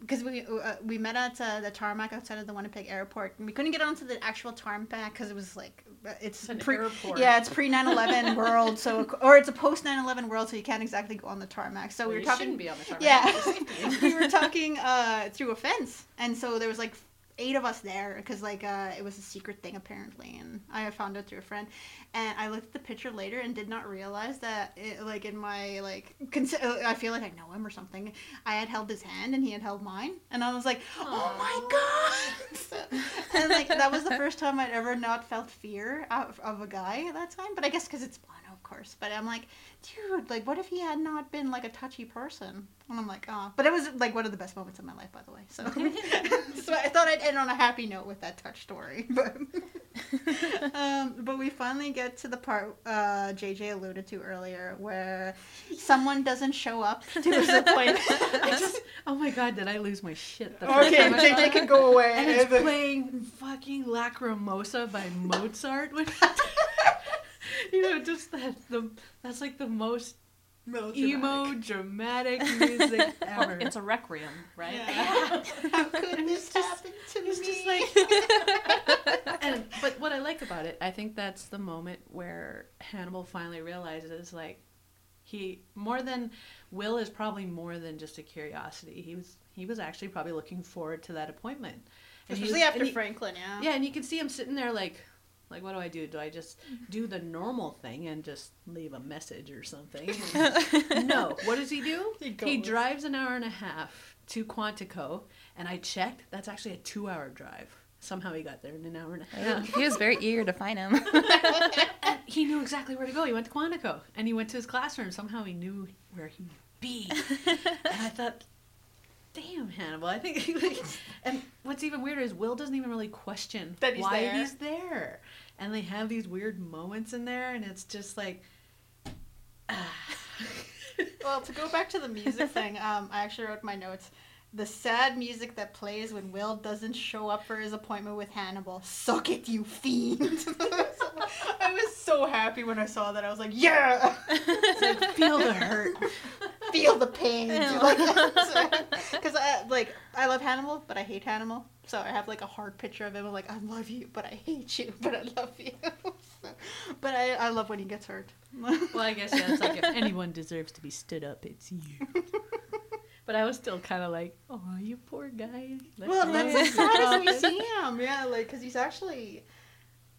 because we uh, we met at uh, the tarmac outside of the Winnipeg airport, and we couldn't get onto the actual tarmac because it was like uh, it's, It's an pre airport. yeah it's pre 9/11 world so or it's a post 9/11 world so you can't exactly go on the tarmac. So we were talking shouldn't be on the tarmac. yeah we were talking uh, through a fence, and so there was like eight of us there because like uh, it was a secret thing apparently, and I found out through a friend. And I looked at the picture later and did not realize that it, like in my like cons- I feel like I know him or something. I had held his hand and he had held mine, and I was like, oh my god! And like that was the first time I'd ever not felt fear of, of a guy at that time. But I guess because it's course. But I'm like, dude, like what if he had not been like a touchy person? And I'm like, oh. But it was like one of the best moments of my life, by the way. So, so I thought I'd end on a happy note with that touch story. But, um, but we finally get to the part uh, JJ alluded to earlier where someone doesn't show up to his appointment. I just, oh my god, did I lose my shit? The first okay, time I saw JJ can go away. And it's playing fucking Lacrimosa by Mozart. You know, just that the that's like the most emo dramatic music ever. it's a requiem, right? Yeah. How could this just- happen to It's me? just like, and but what I like about it, I think that's the moment where Hannibal finally realizes, like, he more than Will is probably more than just a curiosity. He was he was actually probably looking forward to that appointment, And Especially was- after Franklin, yeah. Yeah, and you can see him sitting there like, like what do I do? Do I just do the normal thing and just leave a message or something? no. What does he do? He He, drives an hour and a half to Quantico, and I checked. That's actually a two-hour drive. Somehow he got there in an hour and a half. he was very eager to find him. He knew exactly where to go. He went to Quantico, and he went to his classroom. Somehow he knew where he would be. and I thought, damn, Hannibal. I think. Like, and what's even weirder is Will doesn't even really question That he's why there. he's there, and they have these weird moments in there, and it's just like. Well, to go back to the music thing, um, I actually wrote my notes the sad music that plays when Will doesn't show up for his appointment with Hannibal. Suck it, you fiend! I was so happy when I saw that. I was like, yeah! feel the hurt. Feel the pain. Because I like I love Hannibal, but I hate Hannibal. So I have like a hard picture of him. I'm like, I love you, but I hate you, but I love you. So- but I, I love when he gets hurt. Well, I guess yeah, it's like if anyone deserves to be stood up, it's you. But I was still kind of like, oh, you poor guy. Let Well, that's the your saddest we see him. Yeah, like because he's actually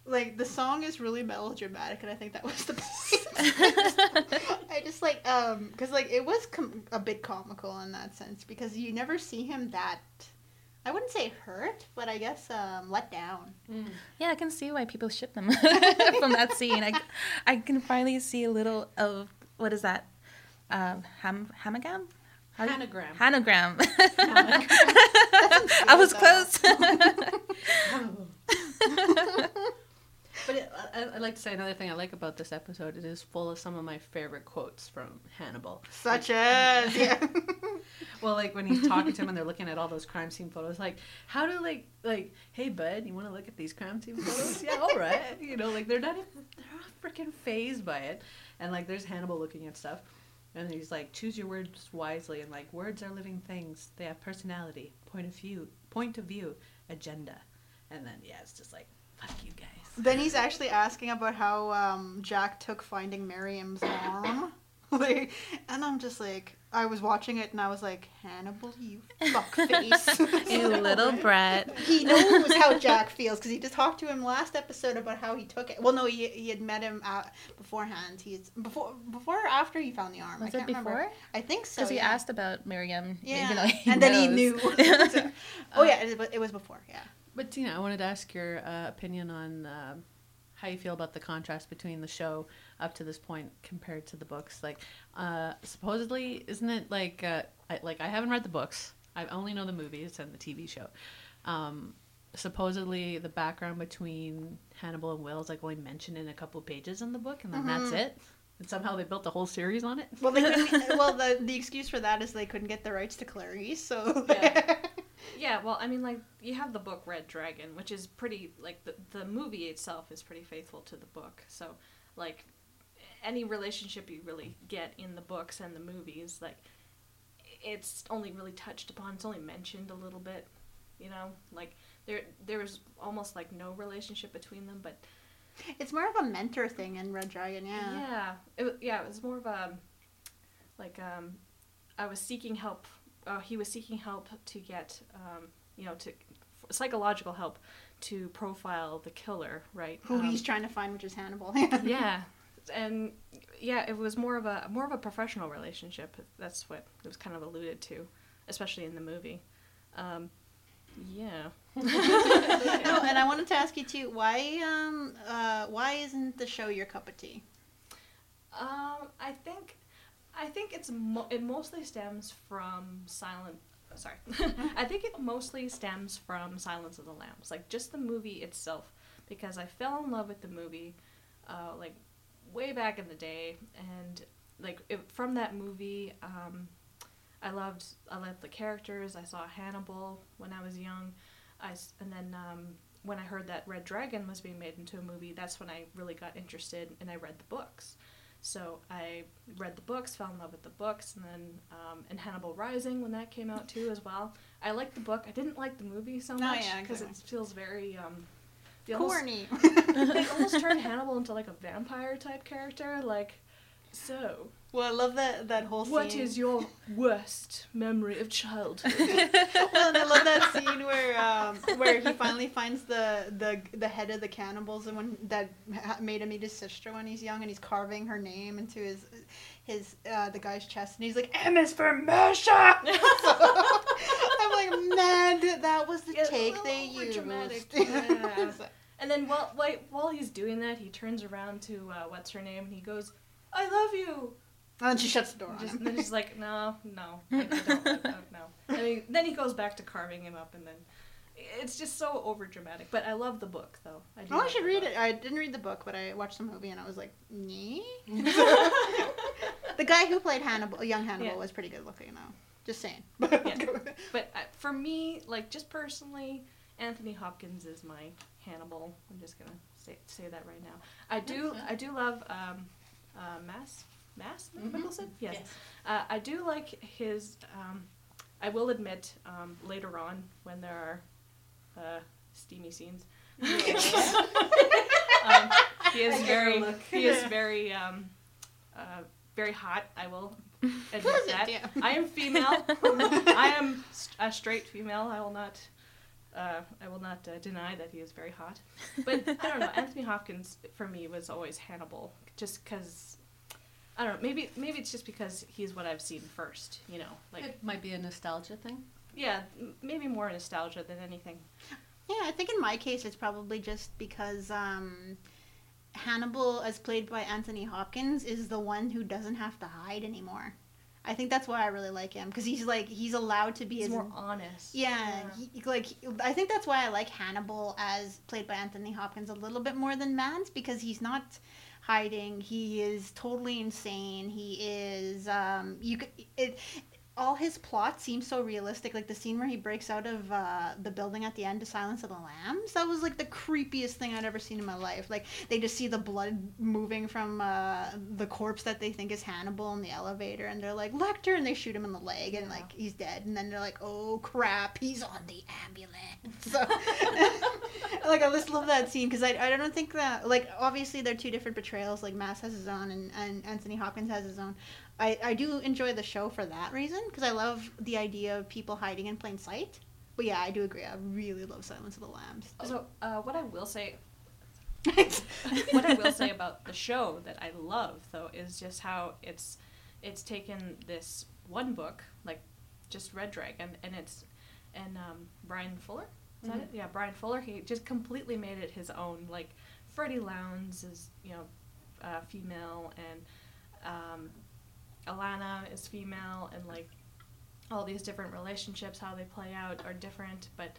like the song is really melodramatic, and I think that was the point. I just like um because like it was com- a bit comical in that sense because you never see him that. I wouldn't say hurt, but I guess um, let down. Mm. yeah, I can see why people ship them from that scene. I, I can finally see a little of what is that? Um, ham hamagam? How do you- Hannigram. Hannigram. Hannigram. I was That's close. But it, I, I'd like to say another thing I like about this episode. It is full of some of my favorite quotes from Hannibal. Such as yeah. Well, like when he's talking to him and they're looking at all those crime scene photos, like how do like like hey bud, you want to look at these crime scene photos? yeah, all right. You know, like they're not even- they're not freaking phased by it. And like there's Hannibal looking at stuff, and he's like choose your words wisely. And like words are living things. They have personality, point of view, point of view, agenda. And then yeah, it's just like fuck you guys. Then he's actually asking about how um, Jack took finding Miriam's mom. like, and I'm just like, I was watching it and I was like, Hannibal, you fuckface. you little brat. he knows how Jack feels because he just talked to him last episode about how he took it. Well, no, he, he had met him out beforehand. He's before before or after he found the arm. Was I it can't remember. before? I think so. Because he yeah. asked about Miriam. Yeah, he and then he knew. So- oh yeah, it, it was before. Yeah. But Tina, I wanted to ask your uh, opinion on uh, how you feel about the contrast between the show up to this point compared to the books. Like, uh, supposedly, isn't it like uh, I, like I haven't read the books. I only know the movies and the TV show. Um, supposedly, the background between Hannibal and Will is like only mentioned in a couple pages in the book, and then that's Mhm. it. And somehow they built a whole series on it. Well, they well, the the excuse for that is they couldn't get the rights to Clarice, so Yeah. Yeah, well, I mean, like you have the book Red Dragon, which is pretty like the the movie itself is pretty faithful to the book. So, like any relationship you really get in the books and the movies, like it's only really touched upon. It's only mentioned a little bit, you know. Like there there's almost like no relationship between them, but it's more of a mentor thing in Red Dragon. Yeah. yeah, it, yeah, it was more of a like um, I was seeking help. Uh, he was seeking help to get um, you know to psychological help to profile the killer, right? Who Um, he's trying to find, which is Hannibal. yeah and yeah it was more of a more of a professional relationship that's what it was kind of alluded to especially in the movie um, yeah no, and I wanted to ask you too. Why, um, uh, why isn't the show your cup of tea? um, i think i think it's mo- it mostly stems from silent sorry. I think it mostly stems from silence of the lambs like just the movie itself because i fell in love with the movie uh, like way back in the day and like it, from that movie um, i loved i loved the characters i saw hannibal when i was young I, and then um, when i heard that red dragon was being made into a movie that's when i really got interested and i read the books so i read the books fell in love with the books and then um, and hannibal rising when that came out too as well i liked the book i didn't like the movie so Oh, much yeah, because exactly. it feels very um, they almost- Corny. they almost turned Hannibal into like a vampire type character. Like, so well, I love that that whole scene. what is your worst memory of childhood? well, and I love that scene where um, where he finally finds the, the the head of the cannibals and when that made him eat his sister when he's young and he's carving her name into his his uh, the guy's chest and he's like M is for Mischa. I'm like, man, that was the Yeah, take they used. overdramatic. Yeah. and then while like, while he's doing that, he turns around to uh, what's her name and he goes, "I love you." and then she shuts the door on Just, him. and then he's like, "No, no, I don't, I don't know." I mean, then he goes back to carving him up, and then it's just so over dramatic. But I love the book though. I do Oh, I should read book. it. I didn't read the book, but I watched the movie and I was like, nee. the guy who played Hannibal, young Hannibal, Yeah. was pretty good looking though. Just saying. Yeah. But uh, for me, like just personally, Anthony Hopkins is my Hannibal. I'm just gonna say say that right now. I do. I do love um, uh, Mads Mads Mhm. Mikkelsen. Yes, Uh, I do like his. Um, I will admit um, later on when there are uh, steamy scenes. um, he is I get her very he is very um, uh, very hot. I will admit that. yeah. I am female. I am st- a straight female. I will not. Uh, I will not uh, deny that he is very hot, but I don't know. Anthony Hopkins for me was always Hannibal, just because I don't know. Maybe maybe it's just because he's what I've seen first. You know, like It might be a nostalgia thing. yeah, maybe more nostalgia than anything. Yeah, I think in my case it's probably just because um, Hannibal, as played by Anthony Hopkins, is the one who doesn't have to hide anymore. I think that's why I really like him because he's like he's allowed to be He's as more honest. Yeah, He, like I think that's why I like Hannibal as played by Anthony Hopkins a little bit more than Mads because he's not hiding. He is totally insane. He is um you could it all his plots seem so realistic. Like the scene where he breaks out of uh, the building at the end to Silence of the Lambs. That was like the creepiest thing I'd ever seen in my life. Like they just see the blood moving from uh, the corpse that they think is Hannibal in the elevator, and they're like Lecter, and they shoot him in the leg, and Yeah. like he's dead. And then they're like, oh crap, he's on the ambulance. So, like I just love that scene because I, I don't think that like obviously they're two different portrayals. Like Mads has his own, and, and Anthony Hopkins has his own. I, I do enjoy the show for that reason because I love the idea of people hiding in plain sight. But yeah, I do agree. I really love Silence of the Lambs. So uh, what I will say what I will say about the show that I love though is just how it's it's taken this one book like just Red Dragon and it's and um, Bryan Fuller is that it? Yeah, Bryan Fuller. He just completely made it his own. Like Freddie Lounds is you know uh, female and um, Alana is female and like all these different relationships how they play out are different but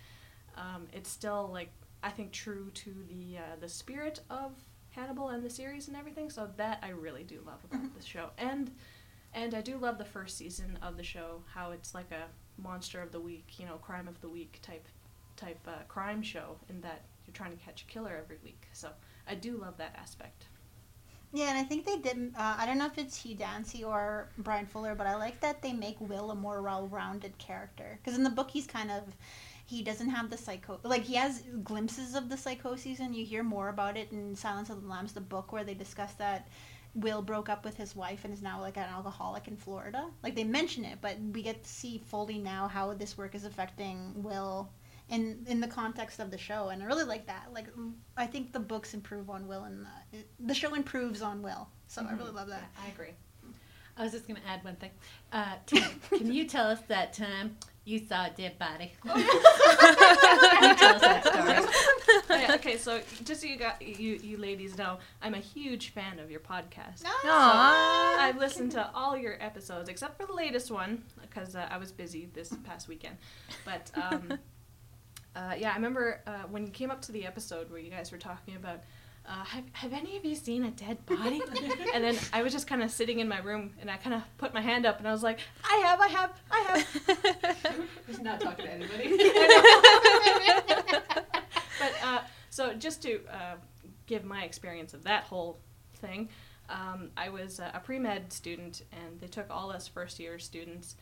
um, it's still like I think true to the uh, the spirit of Hannibal and the series and everything. So that I really do love about the show, and and I do love the first season of the show. How it's like a monster of the week, you know, crime of the week type type uh, crime show, in that you're trying to catch a killer every week. So I do love that aspect. Yeah, and I think they did. Uh, I don't know if it's Hugh Dancy or Bryan Fuller, but I like that they make Will a more well-rounded character. Because in the book, he's kind of he doesn't have the psycho like he has glimpses of the psychoses, and you hear more about it in Silence of the Lambs, the book where they discuss that Will broke up with his wife and is now like an alcoholic in Florida. Like they mention it, but we get to see fully now how this work is affecting Will in in the context of the show, and I really like that. Like mm, I think the books improve on Will, and the, the show improves on Will. So I really love that. I agree. I was just going to add one thing. Uh, Tim, can you tell us that time you saw a dead body? can you tell us that story? Yeah, okay, so just so you got you you ladies know, I'm a huge fan of your podcast. Aww. I've listened to all your episodes except for the latest one because uh, I was busy this past weekend. But um, uh, yeah, I remember uh, when you came up to the episode where you guys were talking about. Uh, have, have any of you seen a dead body? and then I was just kind of sitting in my room and I kind of put my hand up and I was like, I have, I have, I have. Just not talking to anybody. but uh, so just to uh, give my experience of that whole thing, um, I was a pre med student, and they took all us first year students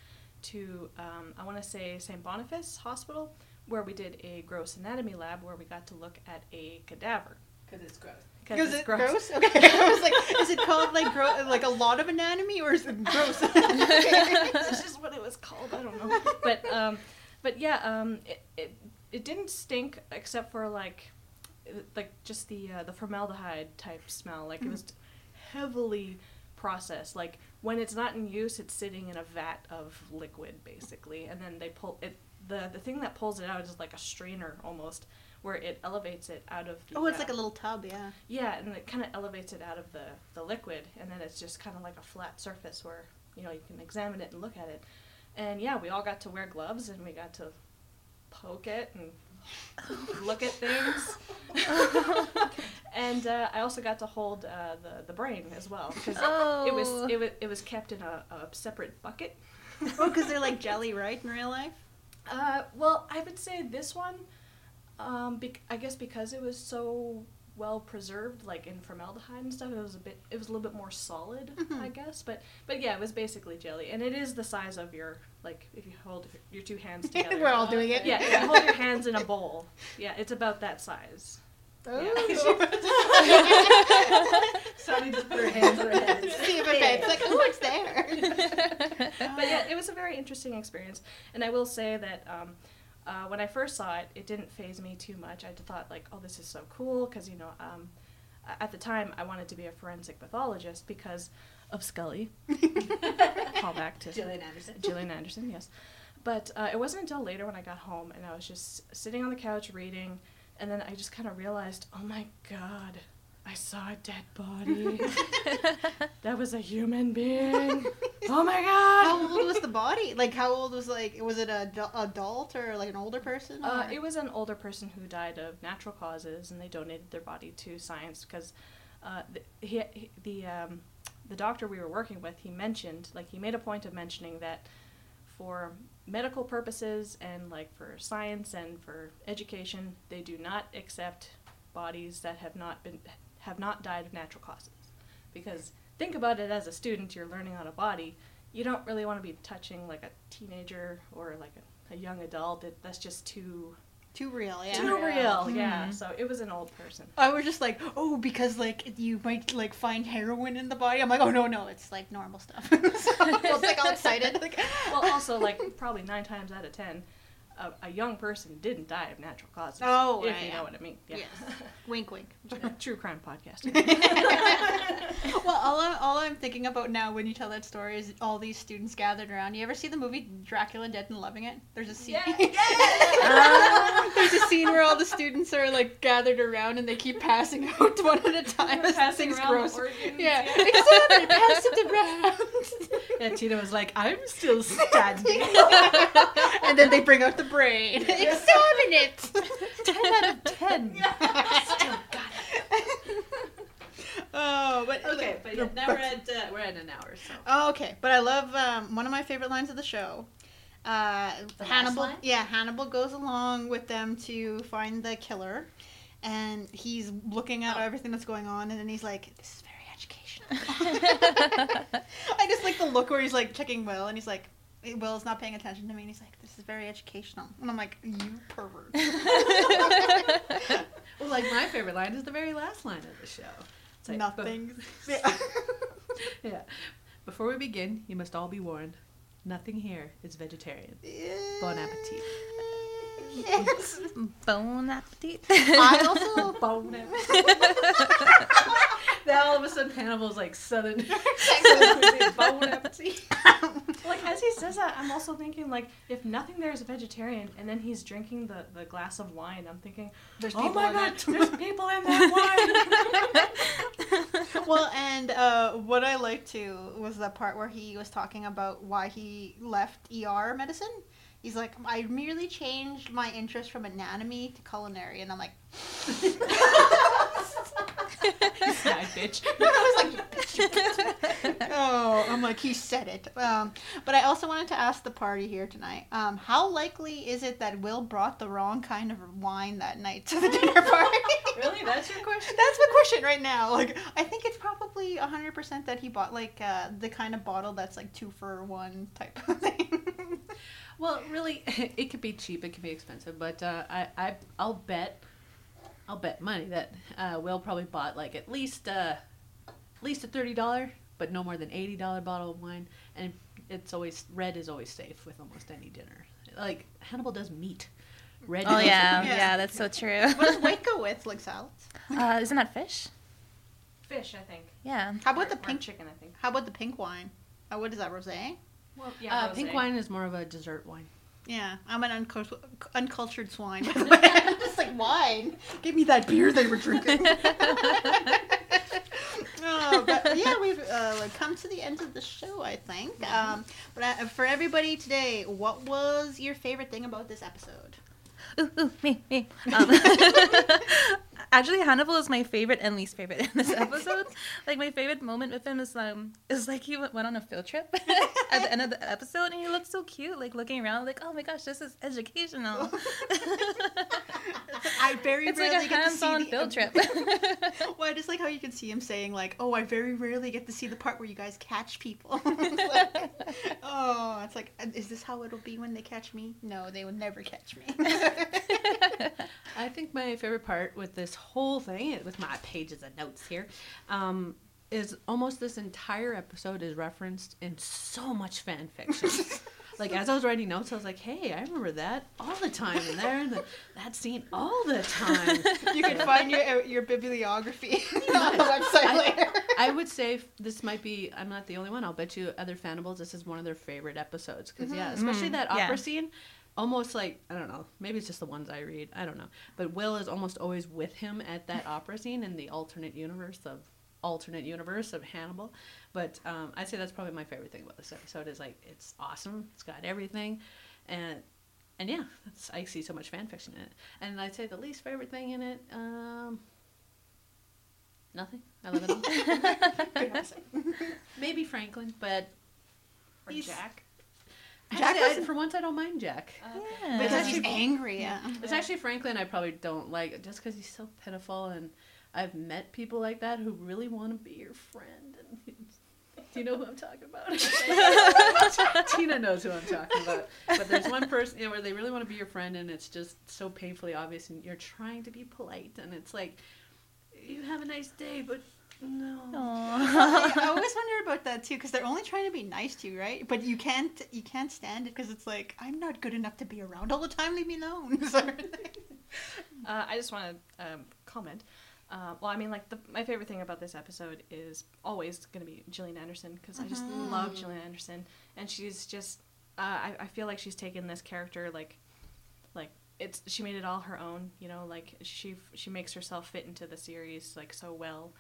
to um, I want to say St. Boniface Hospital, where we did a gross anatomy lab where we got to look at a cadaver. Because it's gross. Because it's it gross? Okay, I was like, is it called like gro- like a lot of anatomy, or is it gross? That's just what it was called. I don't know. But um, but yeah, um, it, it it didn't stink except for like like just the uh, the formaldehyde type smell. Like it was heavily processed. Like when it's not in use, it's sitting in a vat of liquid basically, and then they pull it. The the thing that pulls it out is like a strainer almost, where it elevates it out of the. oh, it's uh, like a little tub, yeah. yeah, and it kind of elevates it out of the, the liquid, and then it's just kind of like a flat surface where you know you can examine it and look at it. And yeah, we all got to wear gloves, and we got to poke it and look at things. and uh, I also got to hold uh, the the brain as well because Oh. it was it was it was kept in a, a separate bucket. Oh, because they're like jelly, right, in real life? Uh, well, I would say this one, um, bec- I guess because it was so well preserved, like in formaldehyde and stuff, it was a bit, it was a little bit more solid, Mhm. I guess. But but yeah, it was basically jelly, and it is the size of your like if you hold your two hands together. We're all doing it. yeah, if you hold your hands in a bowl. Yeah, it's about that size. Sonny just put her hands on her head. See if it fits. Like, oh, it's there. but yeah, it was a very interesting experience, and I will say that um, uh, when I first saw it, it didn't phase me too much. I thought like, oh, this is so cool because you know, um, at the time I wanted to be a forensic pathologist because of Scully. Call back to Gillian Anderson. Gillian Anderson, yes. But uh, it wasn't until later when I got home and I was just sitting on the couch reading, and then I just kind of realized, oh my god, I saw a dead body. that was a human being. Oh my god! How old was the body? Like, how old was like? Was it a adult or like an older person? Uh, it was an older person who died of natural causes, and they donated their body to science because uh, the, he, he, the um, the doctor we were working with, he mentioned like he made a point of mentioning that for medical purposes and like for science and for education, they do not accept bodies that have not been have not died of natural causes. Because think about it as a student, you're learning on a body. You don't really want to be touching like a teenager or like a, a young adult. It, that's just too too real. Yeah. too real. Yeah. Mm-hmm. So it was an old person. I was just like, oh, because like you might like find heroin in the body. I'm like, oh no, no, it's like normal stuff. so it's like all excited. Like, Well, also like probably nine times out of ten, a, a young person didn't die of natural causes. Oh, if right, you yeah. know what I mean. Yeah. wink, wink. True crime podcast. well, all I'm, all I'm thinking about now when you tell that story is all these students gathered around. You ever see the movie Dracula Dead and Loving It? There's a scene. Yeah. There's a scene where all the students are like gathered around and they keep passing out one at a time as Passing things around grow. the organs. Yeah, exactly. it, pass it around. Yeah, Tina was like, I'm still standing. and then they bring out the brain. Examine it. 10 out of 10. Still got it. oh, but Okay, but yeah, now we're at, uh, we're at an hour, so. Oh, okay. But I love um, one of my favorite lines of the show. Uh, The last Hannibal. line? Yeah, Hannibal goes along with them to find the killer, and he's looking at Oh. everything that's going on, and then he's like, "This is very educational." I just like the look where he's like checking Will, and he's like. Will's not paying attention to me, and he's like, "This is very educational," and I'm like, "You pervert." Well, like, my favorite line is the very last line of the show. It's like, Nothing. yeah. Before we begin, you must all be warned. Nothing here is vegetarian. Bon appetit. Yes. Bon appetit. I also Bone Now all of a sudden Hannibal's like southern. Bone appetit. Like as he says that, I'm also thinking like if nothing there is a vegetarian, and then he's drinking the, the glass of wine. I'm thinking, there's oh people my in god, it. there's people in that wine. well, and uh, what I liked too was the part where he was talking about why he left ER medicine. He's like, I merely changed my interest from anatomy to culinary, and I'm like, Side bitch. I was like, "Bitch, you bitch." oh, I'm like, he said it. Um, but I also wanted to ask the party here tonight, um, how likely is it that Will brought the wrong kind of wine that night to the dinner party? Really? That's your question? That's my question right now. Like, I think it's probably 100% that he bought, like, uh, the kind of bottle that's, like, two for one type of thing. Well, really, it could be cheap, it could be expensive, but uh, I, I, I'll bet, I'll bet money that uh, Will probably bought like at least, uh, at least a thirty dollar, but no more than eighty dollar bottle of wine, and it's always red is always safe with almost any dinner. Like Hannibal does meat. Red. Oh yeah, with Yeah. yeah, that's so true. what does white go with? Like salads? Uh, isn't that fish? Fish, I think. Yeah. How about the Or- or pink? chicken? I think. How about the pink wine? Oh, what is that, rosé? Well, Uh, pink wine is more of a dessert wine. Yeah, I'm an uncult- uncultured swine. By the way. I'm just like wine. Give me that beer they were drinking. oh, but yeah, we've uh, come to the end of the show, I think. Um, but uh, for everybody today, what was your favorite thing about this episode? Ooh, ooh, me, me. Um, actually, Hannibal is my favorite and least favorite in this episode. like my favorite moment with him is um is like he went went on a field trip at the end of the episode and he looked so cute, like looking around, like oh my gosh, this is educational. I very it's like rarely a get to see hands-on the field trip. well, I just like how you can see him saying like, "Oh, I very rarely get to see the part where you guys catch people." Like, oh, it's like, is this how it'll be when they catch me? No, they would never catch me. I think my favorite part with this whole thing, with my pages of notes here, um, is almost this entire episode is referenced in so much fan fiction. like as I was writing notes, I was like, "Hey, I remember that all the time, and there in the, that scene all the time." you can find your your bibliography on the website I- later. I would say this might be. I'm not the only one. I'll bet you other Fannibals. This is one of their favorite episodes because yeah, especially Mhm. that Yeah. opera scene. Almost like I don't know. Maybe it's just the ones I read. I don't know. But Will is almost always with him at that opera scene in the alternate universe of alternate universe of Hannibal. But um, I'd say that's probably my favorite thing about this episode. Is like it's awesome. It's got everything, and and yeah, it's, I see so much fan fiction in it. And I'd say the least favorite thing in it. Um, Nothing. I love it all. Maybe Franklin, but Or He's- Jack. Jack actually, I, for once I don't mind Jack. Uh, yeah. because actually- he's angry. Yeah. It's actually Franklin I probably don't like just because he's so pitiful, and I've met people like that who really want to be your friend. And do you know who I'm talking about? Tina knows who I'm talking about. But there's one person you know, where they really want to be your friend, and it's just so painfully obvious, and you're trying to be polite, and it's like, you have a nice day, but no. I, I always wonder about that too, because they're only trying to be nice to you, right? But you can't you can't stand it because it's like I'm not good enough to be around all the time. Leave me alone. sort of. Uh, I just want to um, comment. Uh, well, I mean, like the, my favorite thing about this episode is always going to be Gillian Anderson because I just Mhm. love Gillian Anderson, and she's just uh, I, I feel like she's taken this character like like it's she made it all her own. You know, like she she makes herself fit into the series like so well,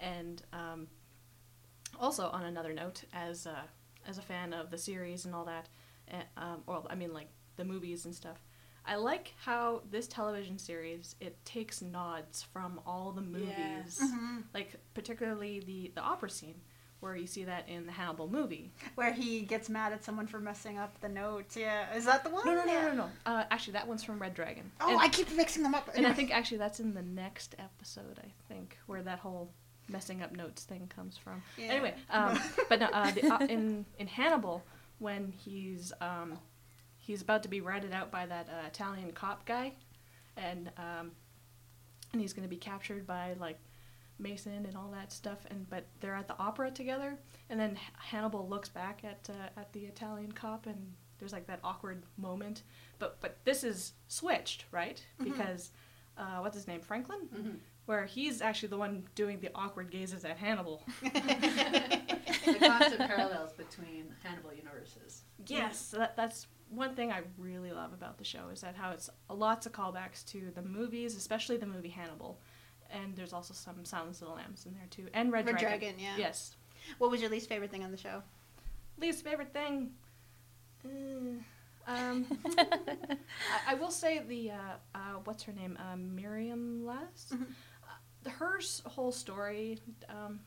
and um, also on another note, as uh, as a fan of the series and all that, uh, um, well, I mean like the movies and stuff. I like how this television series it takes nods from all the movies, Yes. Mhm. like particularly the the opera scene, where you see that in the Hannibal movie. Where he gets mad at someone for messing up the notes. Yeah, is that the one? No, no, no, Yeah. no, no. Uh, actually, that one's from Red Dragon. Oh, and, I keep mixing them up. and I think actually that's in the next episode. I think where that whole messing up notes thing comes from. Yeah. Anyway, um, but no, uh, the, uh, in in Hannibal, when he's um, he's about to be ratted out by that uh, Italian cop guy, and um, and he's going to be captured by like Mason and all that stuff. And but they're at the opera together, and then Hannibal looks back at uh, at the Italian cop and there's like that awkward moment, but but this is switched, right? Because uh, what's his name, Franklin, where he's actually the one doing the awkward gazes at Hannibal. the constant parallels between Hannibal universes. Yes, that, that's one thing I really love about the show is that how it's lots of callbacks to the movies, especially the movie Hannibal, and there's also some Silence of the Lambs in there too, and Red, Red Dragon. Dragon, yeah. Yes. What was your least favorite thing on the show? Least favorite thing. Uh, um, I, I will say the uh, uh, what's her name, uh, Miriam Lass. Mhm. Her whole story, um,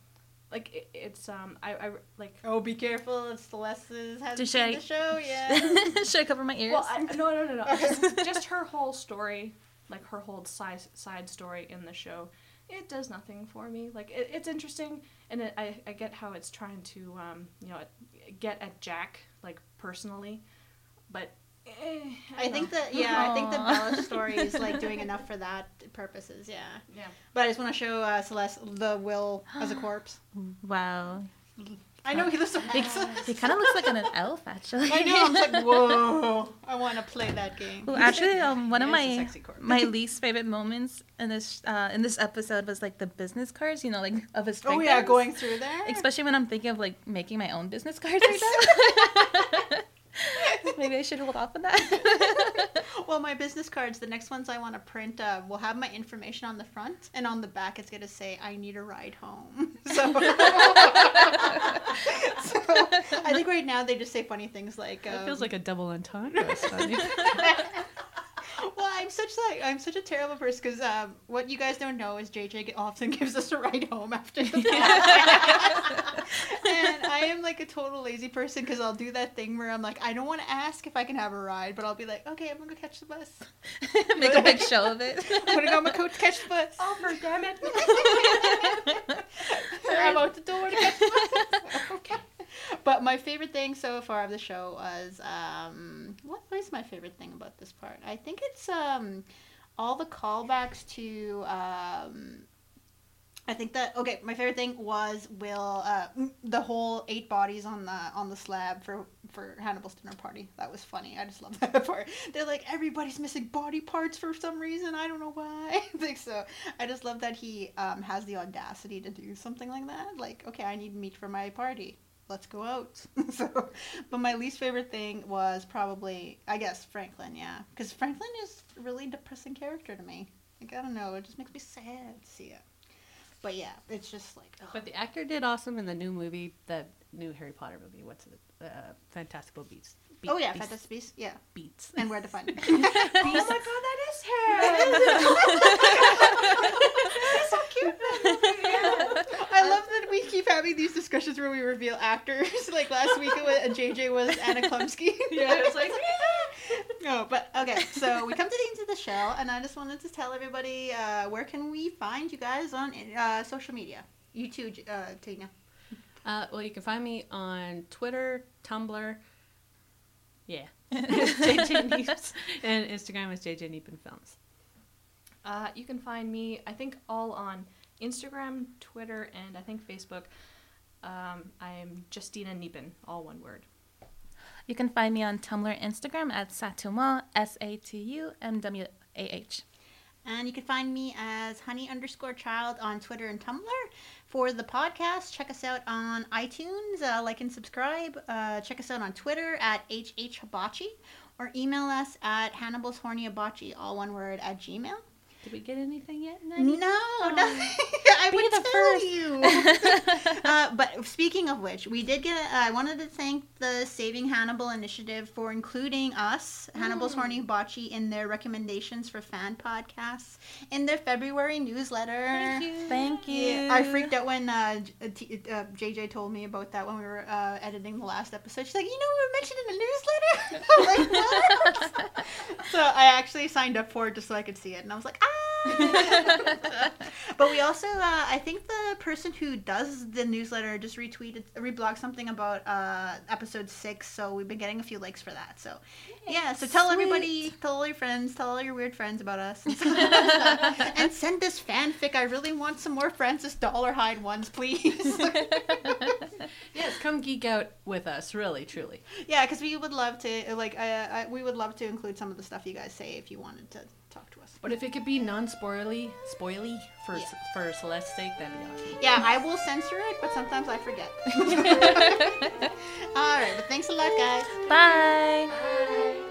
like it, it's um, I, I like Oh, be careful if Celeste has Did seen she- the show. Yeah. Should I cover my ears? Well, I, no, no, no, no. just, just her whole story, like her whole side side story in the show, it does nothing for me. Like it, it's interesting, and it, I I get how it's trying to um you know get at Jack like personally, but eh, I think know. that yeah, I think the Aw. Bella story is like doing enough for that purposes. Yeah. yeah. But I just want to show uh, Celeste the will as a corpse. wow. I know he looks so He, he kind of looks like an elf, actually. I know. I'm like, whoa! I want to play that game. Well, actually, um, one of Yeah, it's my my least favorite moments in this uh, in this episode was like the business cards. You know, like of his. Oh yeah, going through there. Especially when I'm thinking of like making my own business cards like that. Maybe I should hold off on that. well, my business cards, the next ones I want to print, uh, will have my information on the front, and on the back it's gonna say "I need a ride home." So, so I think right now they just say funny things like, That um, feels like a double entendre. I'm such like I'm such a terrible person because um, what you guys don't know is JJ often gives us a ride home after the podcast. and I am like a total lazy person because I'll do that thing where I'm like I don't want to ask if I can have a ride, but I'll be like, okay, I'm gonna go catch the bus. Make a big show of it. Go on my coat to catch the bus. Oliver, damn it! I'm out the door to catch the bus. okay. But my favorite thing so far of the show was um, what was my favorite thing about this part? I think it's um, all the callbacks to. Um, I think that okay. My favorite thing was Will uh, the whole eight bodies on the on the slab for for Hannibal's dinner party. That was funny. I just love that part. They're like everybody's missing body parts for some reason. I don't know why. like so, I just love that he um, has the audacity to do something like that. Like okay, I need meat for my party. Let's go out. so, but my least favorite thing was probably I guess Franklin. Yeah, because Franklin is a really depressing character to me. Like I don't know. It just makes me sad to see it. But yeah, it's just like ugh. but the actor did awesome in the new movie, the new Harry Potter movie. What's it? Uh, Fantastical Beasts. Be- oh yeah, Beasts- Fantastic Beasts. Yeah, Beats. and where to find it. oh my god, that is him! That's so cute. I love that we keep having these discussions where we reveal actors. Like last week, it was, JJ was Anna Chlumsky. Yeah, it's like- no, but okay. So we come to the end of the show, and I just wanted to tell everybody uh, where can we find you guys on uh, social media. You too, J- uh, Tina. Uh, well, you can find me on Twitter, Tumblr. Yeah. JJ Neeps. And Instagram is JJ Neepin Films. Uh, you can find me, I think, all on Instagram, Twitter, and I think Facebook. Um, I'm Justina Niepen, all one word. You can find me on Tumblr Instagram at Satumwa, S A T U M W A H. And you can find me as honey underscore child on Twitter and Tumblr. For the podcast, check us out on iTunes, uh, like and subscribe. Uh, check us out on Twitter at HHHibachi or email us at Hannibal's Horny Hibachi, all one word, at Gmail. Did we get anything yet? No, Nanny? nothing. I Be would the tell you. uh, but speaking of which, we did get. A, I wanted to thank the Saving Hannibal initiative for including us, Hannibal's Horny Hibachi, in their recommendations for fan podcasts in their February newsletter. Thank you. Thank you. Yeah, I freaked out when uh, uh, T- uh, JJ told me about that when we were uh, editing the last episode. She's like, "You know, we were mentioned in the newsletter." I'm like, "What?" so I actually signed up for it just so I could see it, and I was like, "Ah!" but we also, uh, I think the person who does the newsletter just retweeted, reblogged something about uh, episode six. So we've been getting a few likes for that. So yeah, so tell everybody, tell all your friends, tell all your weird friends about us, and, and send us fanfic. I really want some more Francis Dolarhyde ones, please. Yes, come geek out with us, really, truly. yeah, because we would love to, like, uh, we would love to include some of the stuff you guys say if you wanted to talk to us. But if it could be non-spoily, spoily for Yeah. for Celeste's sake, that'd be awesome. Yeah, I will censor it, but sometimes I forget. All right, but thanks a lot, guys. Bye.